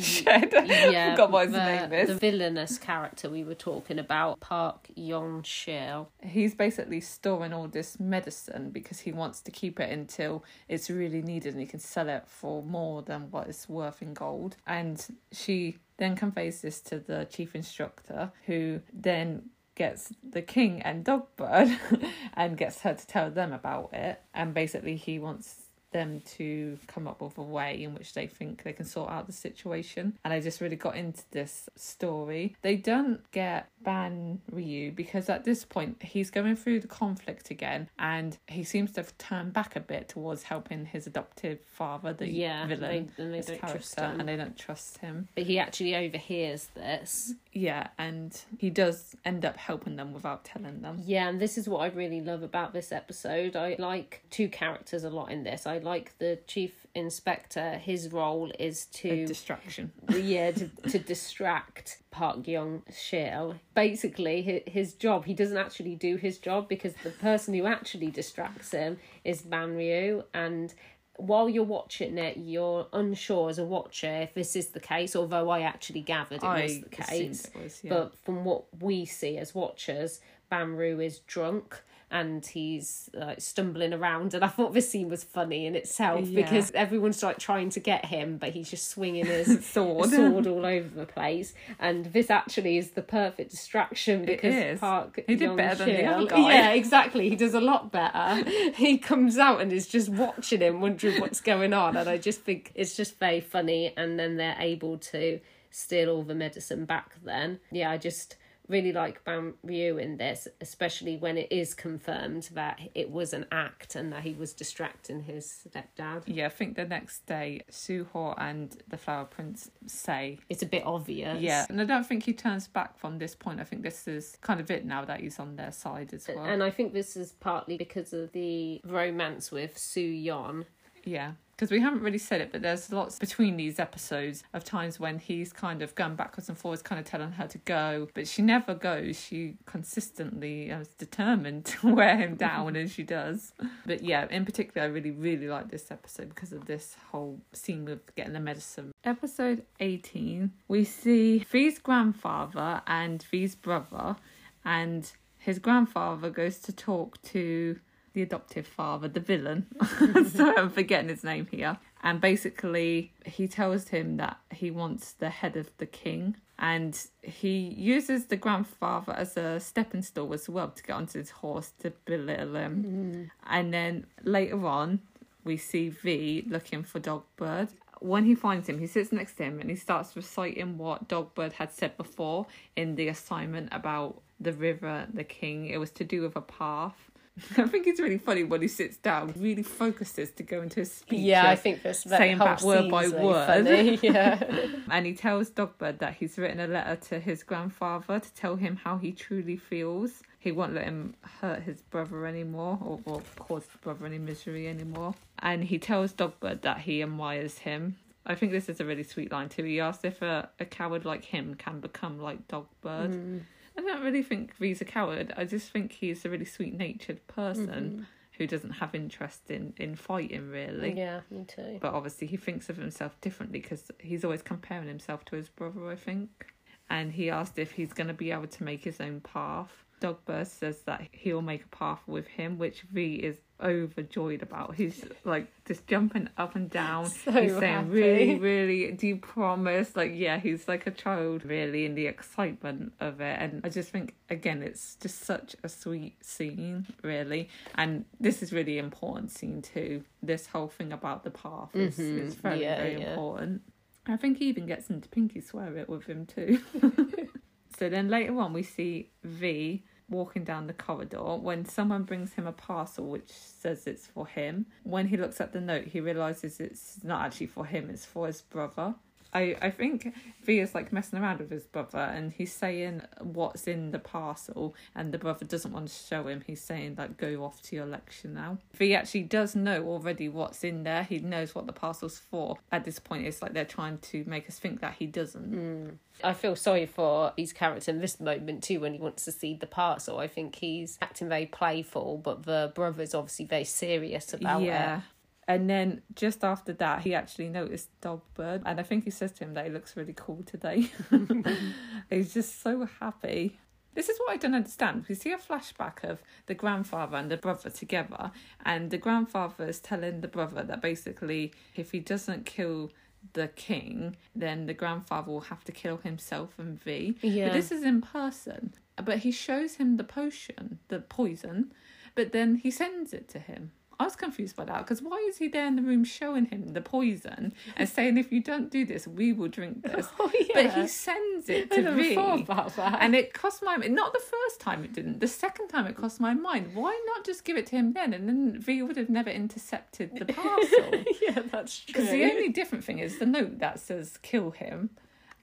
shed. I *laughs* *laughs* forgot what his the, name is. The villainous character we were talking about, Park Yong Shil. He's basically storing all this medicine because he wants to keep it until it's really needed and he can sell it for more than what it's worth in gold. And she then conveys this to the chief instructor, who then gets the king and Dogbird *laughs* and gets her to tell them about it. And basically, he wants them to come up with a way in which they think they can sort out the situation. And I just really got into this story. They don't get Ban Ryu because at this point he's going through the conflict again and he seems to have turned back a bit towards helping his adoptive father, the yeah, villain, they, and they don't trust him. and they don't trust him. But he actually overhears this. Yeah, and he does end up helping them without telling them. Yeah, and this is what I really love about this episode. I like two characters a lot in this. I like the chief inspector. His role is to A distraction. yeah to, to distract Park Young Shil. Basically, his, his job he doesn't actually do his job because the person who actually distracts him is Ban Ryu and. While you're watching it, you're unsure as a watcher if this is the case, although I actually gathered it I was the case. was, yeah. But from what we see as watchers, Ban Ryu is drunk and he's like stumbling around and I thought this scene was funny in itself Yeah. because everyone's like trying to get him but he's just swinging his *laughs* Sword. sword all over the place and this actually is the perfect distraction because. Park He did better than the other guy. yeah exactly he does a lot better *laughs* he comes out and is just watching him wondering what's going on and I just think it's just very funny and then they're able to steal all the medicine back then yeah I just really like Ban Ryu in this, especially when it is confirmed that it was an act and that he was distracting his stepdad. Yeah, I think the next day, Suho and the Flower Prince say, It's a bit obvious. yeah, and I don't think he turns back from this point. I think this is kind of it now that he's on their side as well. And I think this is partly because of the romance with Su Yon. Yeah, because we haven't really said it, but there's lots between these episodes of times when he's kind of going backwards and forwards, kind of telling her to go, but she never goes. She consistently uh, is determined *laughs* to wear him down, and she does. But yeah, in particular, I really, really like this episode because of this whole scene with getting the medicine. Episode 18, we see V's grandfather and V's brother, and his grandfather goes to talk to the adoptive father, the villain. *laughs* so I'm forgetting his name here. And basically, he tells him that he wants the head of the king. And he uses the grandfather as a stepping stool as well to get onto his horse to belittle him. Mm-hmm. And then later on, we see V looking for Dogbird. When he finds him, he sits next to him and he starts reciting what Dogbird had said before in the assignment about the river, the king. It was to do with a path. *laughs* I think it's really funny when he sits down, really focuses to go into his speech. Yeah, I think this saying back word by really word. funny, *laughs* Yeah. And he tells Dogbird that he's written a letter to his grandfather to tell him how he truly feels. He won't let him hurt his brother anymore or, or cause his brother any misery anymore. And he tells Dogbird that he admires him. I think this is a really sweet line too. He asks if a, a coward like him can become like Dogbird. Mm. I don't really think V's a coward. I just think he's a really sweet natured person mm-hmm. who doesn't have interest in, in fighting really. yeah, me too. But obviously, he thinks of himself differently because he's always comparing himself to his brother, I think. And he asked if he's going to be able to make his own path. Dogbird says that he'll make a path with him, which V is overjoyed about. He's like just jumping up and down. So he's saying, happy. Really, really, do you promise? Like, yeah, he's like a child, really, in the excitement of it. And I just think, again, it's just such a sweet scene, really. And this is really important scene, too. This whole thing about the path is, is very, Mm-hmm. Yeah, very yeah. important. I think he even gets into Pinky swear it with him, too. *laughs* So then later on, we see V walking down the corridor when someone brings him a parcel which says it's for him. When he looks at the note, he realizes it's not actually for him, it's for his brother. I, I think V is like messing around with his brother and he's saying what's in the parcel and the brother doesn't want to show him. He's saying like go off to your lecture now. V actually does know already what's in there. He knows what the parcel's for. At this point it's like they're trying to make us think that he doesn't. Hmm. I feel sorry for his character in this moment too when he wants to see the parcel. I think he's acting very playful, but the brother's obviously very serious about yeah. it. And then just after that, he actually noticed Dogbird, and I think he says to him that he looks really cool today. *laughs* He's just so happy. This is what I don't understand. We see a flashback of the grandfather and the brother together, and the grandfather is telling the brother that basically, if he doesn't kill the king, then the grandfather will have to kill himself and V. Yeah. But this is in person. But he shows him the potion, the poison, but then he sends it to him. I was confused by that because why is he there in the room showing him the poison and saying, if you don't do this, we will drink *laughs* this? Oh, But he sends it to never V. about that. And it cost my not the first time it didn't. The second time it cost my mind. Why not just give it to him then? And then V would have never intercepted the parcel. *laughs* yeah, that's *laughs* true. Because the only different thing is the note that says kill him,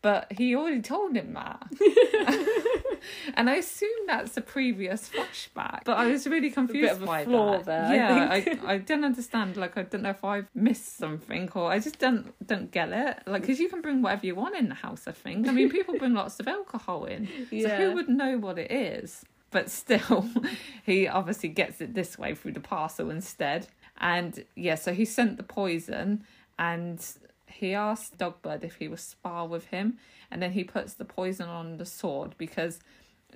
but he already told him that. *laughs* and I assume that's a previous flashback. But I was really confused a by flaw that. there, I Yeah, I, I, don't understand. Like I don't know if I've missed something or I just don't don't get it. Like because you can bring whatever you want in the house. I think. I mean, people bring lots of alcohol in, so Yeah. who would know what it is? But still, *laughs* he obviously gets it this way through the parcel instead. And yeah, so he sent the poison and he asked Dogbird if he would spar with him. And then he puts the poison on the sword because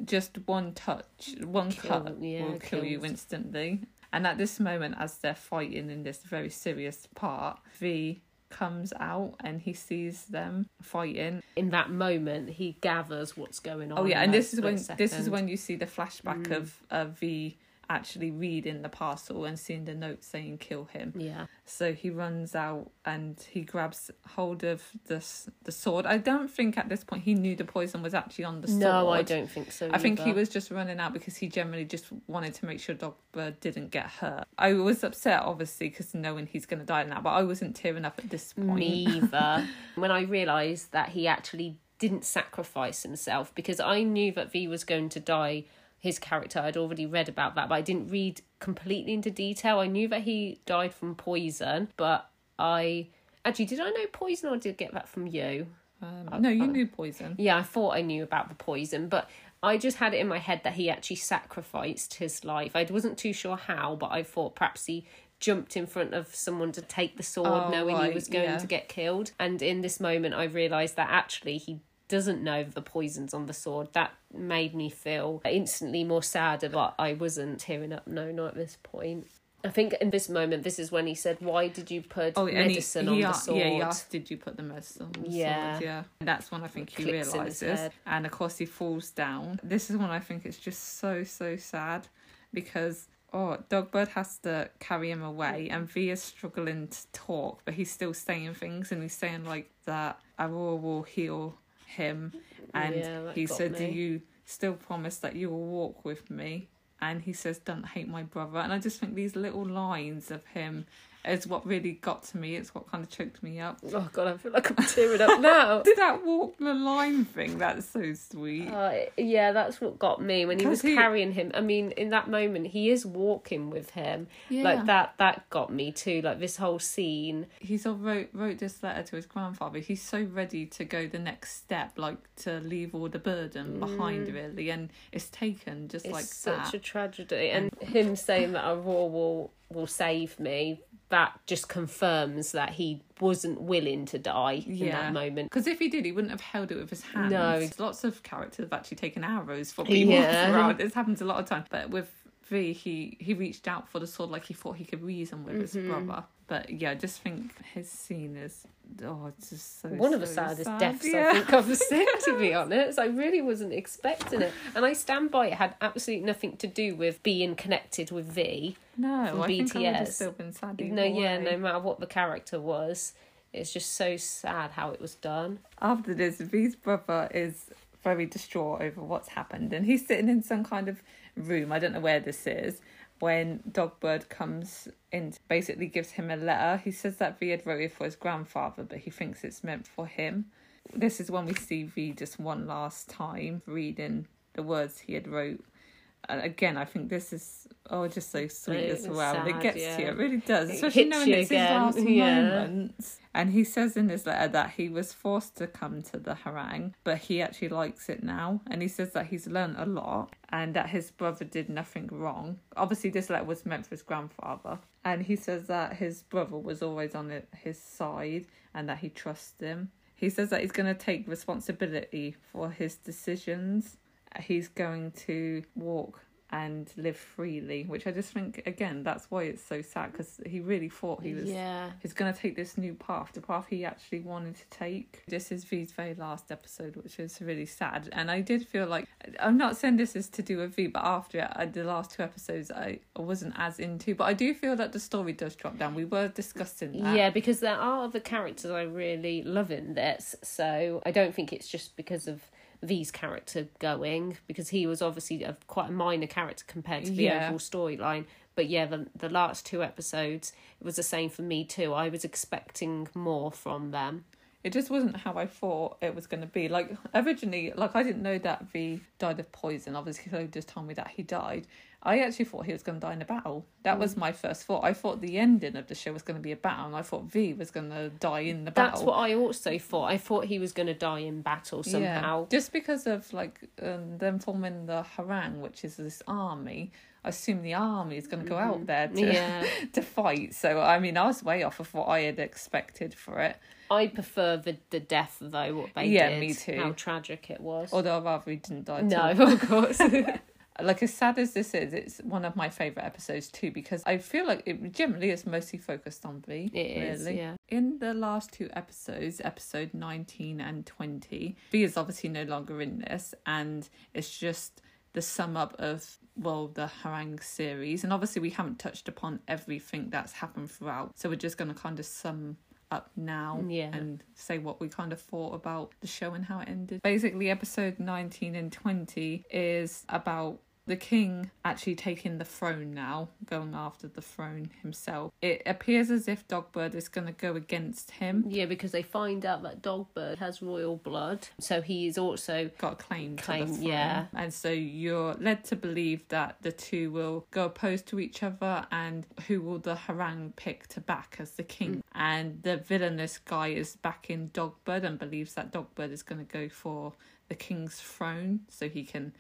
just one touch, one Kill- cut yeah, will kill you instantly. And at this moment, as they're fighting in this very serious part, V comes out and he sees them fighting in that moment, he gathers what's going on. Oh yeah, and this is when split this is when you see the flashback Mm. of of V actually reading the parcel and seeing the note saying kill him. Yeah, So he runs out and he grabs hold of the the sword. I don't think at this point he knew the poison was actually on the sword. no, I don't think so. I think he was just running out because he generally just wanted to make sure Dogbird didn't get hurt. I was upset, obviously, because knowing he's going to die now, but I wasn't tearing up at this point. Me *laughs* either. when I realised that he actually didn't sacrifice himself because I knew that V was going to die. His character, I'd already read about that, but I didn't read completely into detail. I knew that he died from poison, but I actually did I know poison or did I get that from you? Um, no, you knew poison. Yeah, I thought I knew about the poison, but I just had it in my head that he actually sacrificed his life. I wasn't too sure how, but I thought perhaps he jumped in front of someone to take the sword Oh, knowing he was going yeah. to get killed. And in this moment, I realised that actually he doesn't know the poison's on the sword. That made me feel instantly more sad, but I wasn't tearing up. No, not at this point. I think in this moment, this is when he said, "Why did you put Oh, and he, medicine he on the sword?" yeah, he asked, "Did you put the medicine on the Yeah. sword?" Yeah, and that's when I think he Clicks in his realizes, and of course he falls down. This is when I think it's just so so sad because oh, Dogbird has to carry him away, and V is struggling to talk, but he's still saying things, and he's saying like that Aurora will heal him, and Yeah, he said, "Do you still promise that you will walk with me?" And he says, "Don't hate my brother." And I just think these little lines of him is what really got to me. It's what kind of choked me up. Oh god, I feel like I'm tearing up now. *laughs* Did that walk the line thing? That's so sweet. Uh, yeah, that's what got me when he was he- carrying him. I mean, in that moment, he is walking with him. Yeah. Like that. That got me too. Like this whole scene. He's all wrote wrote this letter to his grandfather. He's so ready to go the next step, like to leave all the burden behind, really, and it's taken just Mm. It's like such that. a tragedy, and him saying that Aurora will will save me. That just confirms that he wasn't willing to die in that moment. Because if he did, he wouldn't have held it with his hands. No. Lots of characters have actually taken arrows for people Yeah. *laughs* This happens a lot of times. But with V, he, he reached out for the sword like he thought he could reason with his Mm-hmm. brother. But yeah, I just think his scene is, oh, it's just so One of the so saddest sad. deaths I think I've *laughs* seen, to be honest. I really wasn't expecting it. And I stand by it. Had absolutely nothing to do with being connected with V. No, I think I would BTS. still been sad. No, yeah, no matter what the character was, it's just so sad how it was done. After this, V's brother is very distraught over what's happened, and he's sitting in some kind of room. I don't know where this is. When Dogbird comes in, basically gives him a letter. He says that V had wrote it for his grandfather, but he thinks it's meant for him. This is when we see V just one last time reading the words he had wrote. Again, I think this is oh just so sweet It as well. sad, it gets yeah. to you, it really does, especially knowing it's again, his last yeah. moments. And he says in his letter that he was forced to come to the Hwarang, but he actually likes it now. And he says that he's learned a lot and that his brother did nothing wrong. Obviously, this letter was meant for his grandfather. And he says that his brother was always on his side and that he trusts him. He says that he's going to take responsibility for his decisions. He's going to walk and live freely, which I just think again that's why it's so sad because he really thought he was yeah. he's going to take this new path, the path he actually wanted to take. This is V's very last episode, which is really sad, and I did feel like I'm not saying this is to do with V, but after I, the last two episodes I, I wasn't as into, but I do feel that the story does drop down. We were discussing that. Yeah, because there are other characters I really love in this, so I don't think it's just because of V's character going because he was obviously a, quite a minor character compared to the Yeah. overall storyline. But yeah, the the last two episodes it was the same for me too. I was expecting more from them. It just wasn't how I thought it was going to be. Like originally, like I didn't know that V died of poison. Obviously, Chloe just told me that he died. I actually thought he was going to die in a battle. That was my first thought. I thought the ending of the show was going to be a battle, and I thought V was going to die in the battle. That's what I also thought. I thought he was going to die in battle somehow. Yeah, just because of like um, them forming the Hwarang, which is this army. I assume the army is going to go out there to Mm-hmm. Yeah. *laughs* to fight. So I mean, I was way off of what I had expected for it. I prefer the the death though. What they Yeah, did. me too. How tragic it was. Although I'd rather he didn't die. no, of course. *laughs* *laughs* like as sad as this is, it's one of my favorite episodes too because I feel like it generally is mostly focused on V. It is, really. yeah. In the last two episodes, episode nineteen and twenty, V is obviously no longer in this, and it's just the sum up of well the Hwarang series, and obviously we haven't touched upon everything that's happened throughout, so we're just going to kind of sum up now Yeah. and say what we kind of thought about the show and how it ended. Basically, episode 19 and 20 is about the king actually taking the throne now, going after the throne himself. It appears as if Dogbird is going to go against him. yeah, because they find out that Dogbird has royal blood, so he is also Got a claim to Claim, the throne. yeah. And so you're led to believe that the two will go opposed to each other and who will the Hwarang pick to back as the king. Mm. And the villainous guy is backing Dogbird and believes that Dogbird is going to go for the king's throne so he can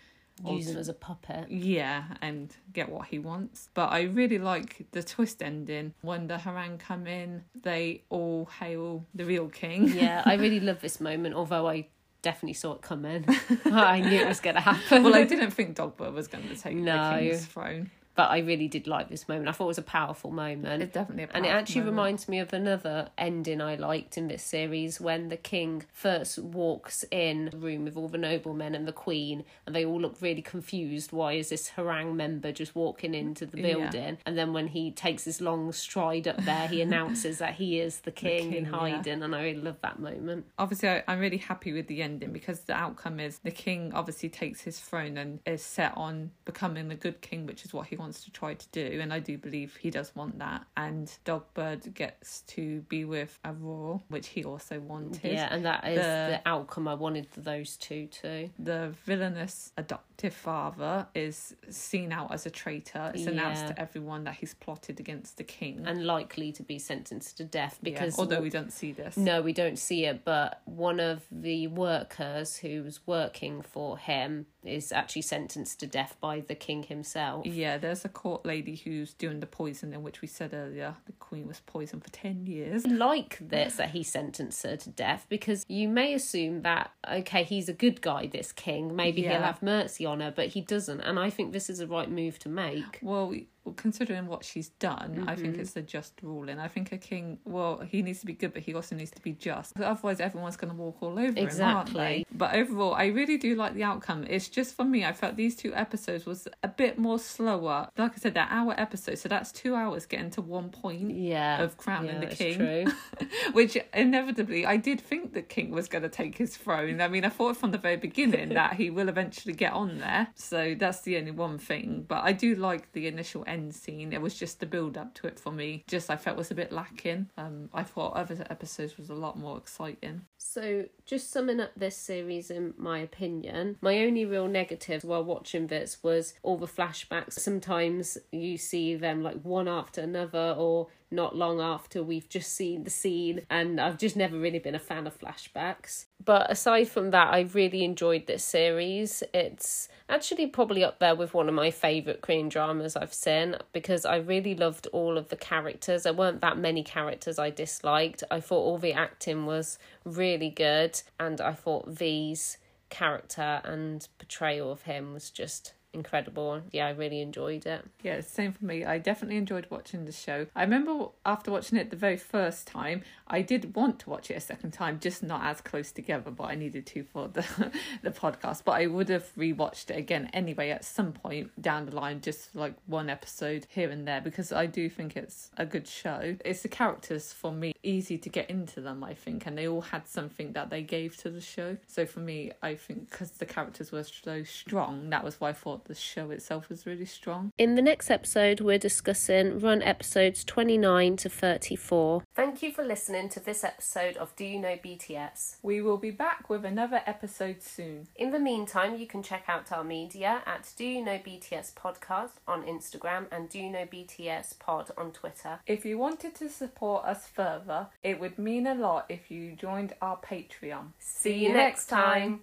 use him as a puppet. yeah, and get what he wants. But I really like the twist ending. When the Hwarang come in, they all hail the real king. Yeah, I *laughs* really love this moment, although I definitely saw it coming. *laughs* I knew it was going to happen. well, I didn't think Dogbird was going to take No. the king's throne. But I really did like this moment. I thought it was a powerful moment. It's definitely a and it actually moment. reminds me of another ending I liked in this series when the king first walks in the room with all the noblemen and the queen, and they all look really confused. Why is this Hwarang member just walking into the Yeah. building? And then when he takes his long stride up there, he *laughs* announces that he is the king, king, in yeah. hiding, and I really love that moment. obviously I, i'm really happy with the ending because the outcome is the king obviously takes his throne and is set on becoming the good king which is what he wants to try to do and i do believe he does want that and dogbird gets to be with aurora which he also wanted. Yeah, and that is The- the outcome I wanted for those two too. the villainous adoptive father is seen out as a traitor. It's announced to everyone that he's plotted against the king. And likely to be sentenced to death Yeah, because although we don't see this. No, we don't see it, but one of the workers who's working for him is actually sentenced to death by the king himself. Yeah, there's a court lady who's doing the poisoning, which we said earlier. The queen was poisoned for 10 years. Like this that he sentenced her to death because you may assume that okay he's a good guy this king maybe he'll have mercy on her but he doesn't and I think this is the right move to make Well, we, well considering what she's done, I Mm-hmm. think it's a just ruling. I think a king, well, he needs to be good, but he also needs to be just. Otherwise, everyone's going to walk all over him, aren't Exactly. they? But overall, I really do like the outcome. It's just for me, I felt these two episodes was a bit more slower. Like I said, they're hour episodes, so that's two hours getting to one point. yeah Of crowning yeah, the king. true. *laughs* Which inevitably, I did think the king was going to take his throne. I mean, I thought from the very beginning *laughs* that he will eventually get on there. So that's the only one thing. But I do like the initial end scene. It was just the build up to it for me. Just I felt was a bit lacking. Um, I thought other episodes was a lot more exciting. So, just summing up this series, in my opinion, my only real negative while watching this was all the flashbacks. Sometimes you see them like one after another, or not long after we've just seen the scene, and I've just never really been a fan of flashbacks. But aside from that, I really enjoyed this series. It's actually probably up there with one of my favourite Korean dramas I've seen because I really loved all of the characters. There weren't that many characters I disliked. I thought all the acting was really good, and I thought V's character and portrayal of him was just incredible. Yeah, I really enjoyed it. Yeah, same for me. I definitely enjoyed watching the show. I remember after watching it the very first time, I did want to watch it a second time, just not as close together, but I needed to for the *laughs* the podcast. But I would have rewatched it again anyway at some point down the line, just like one episode here and there, because I do think it's a good show. It's the characters for me easy to get into them, I think, and they all had something that they gave to the show. So for me, I think because the characters were so strong, that was why I thought the show itself was really strong. In the next episode, we're discussing run episodes 29 to 34. Thank you for listening to this episode of Do You Know BTS? We will be back with another episode soon. In the meantime, you can check out our media at Do You Know BTS Podcast on Instagram and Do You Know BTS Pod on Twitter. If you wanted to support us further, it would mean a lot if you joined our Patreon. See you next time.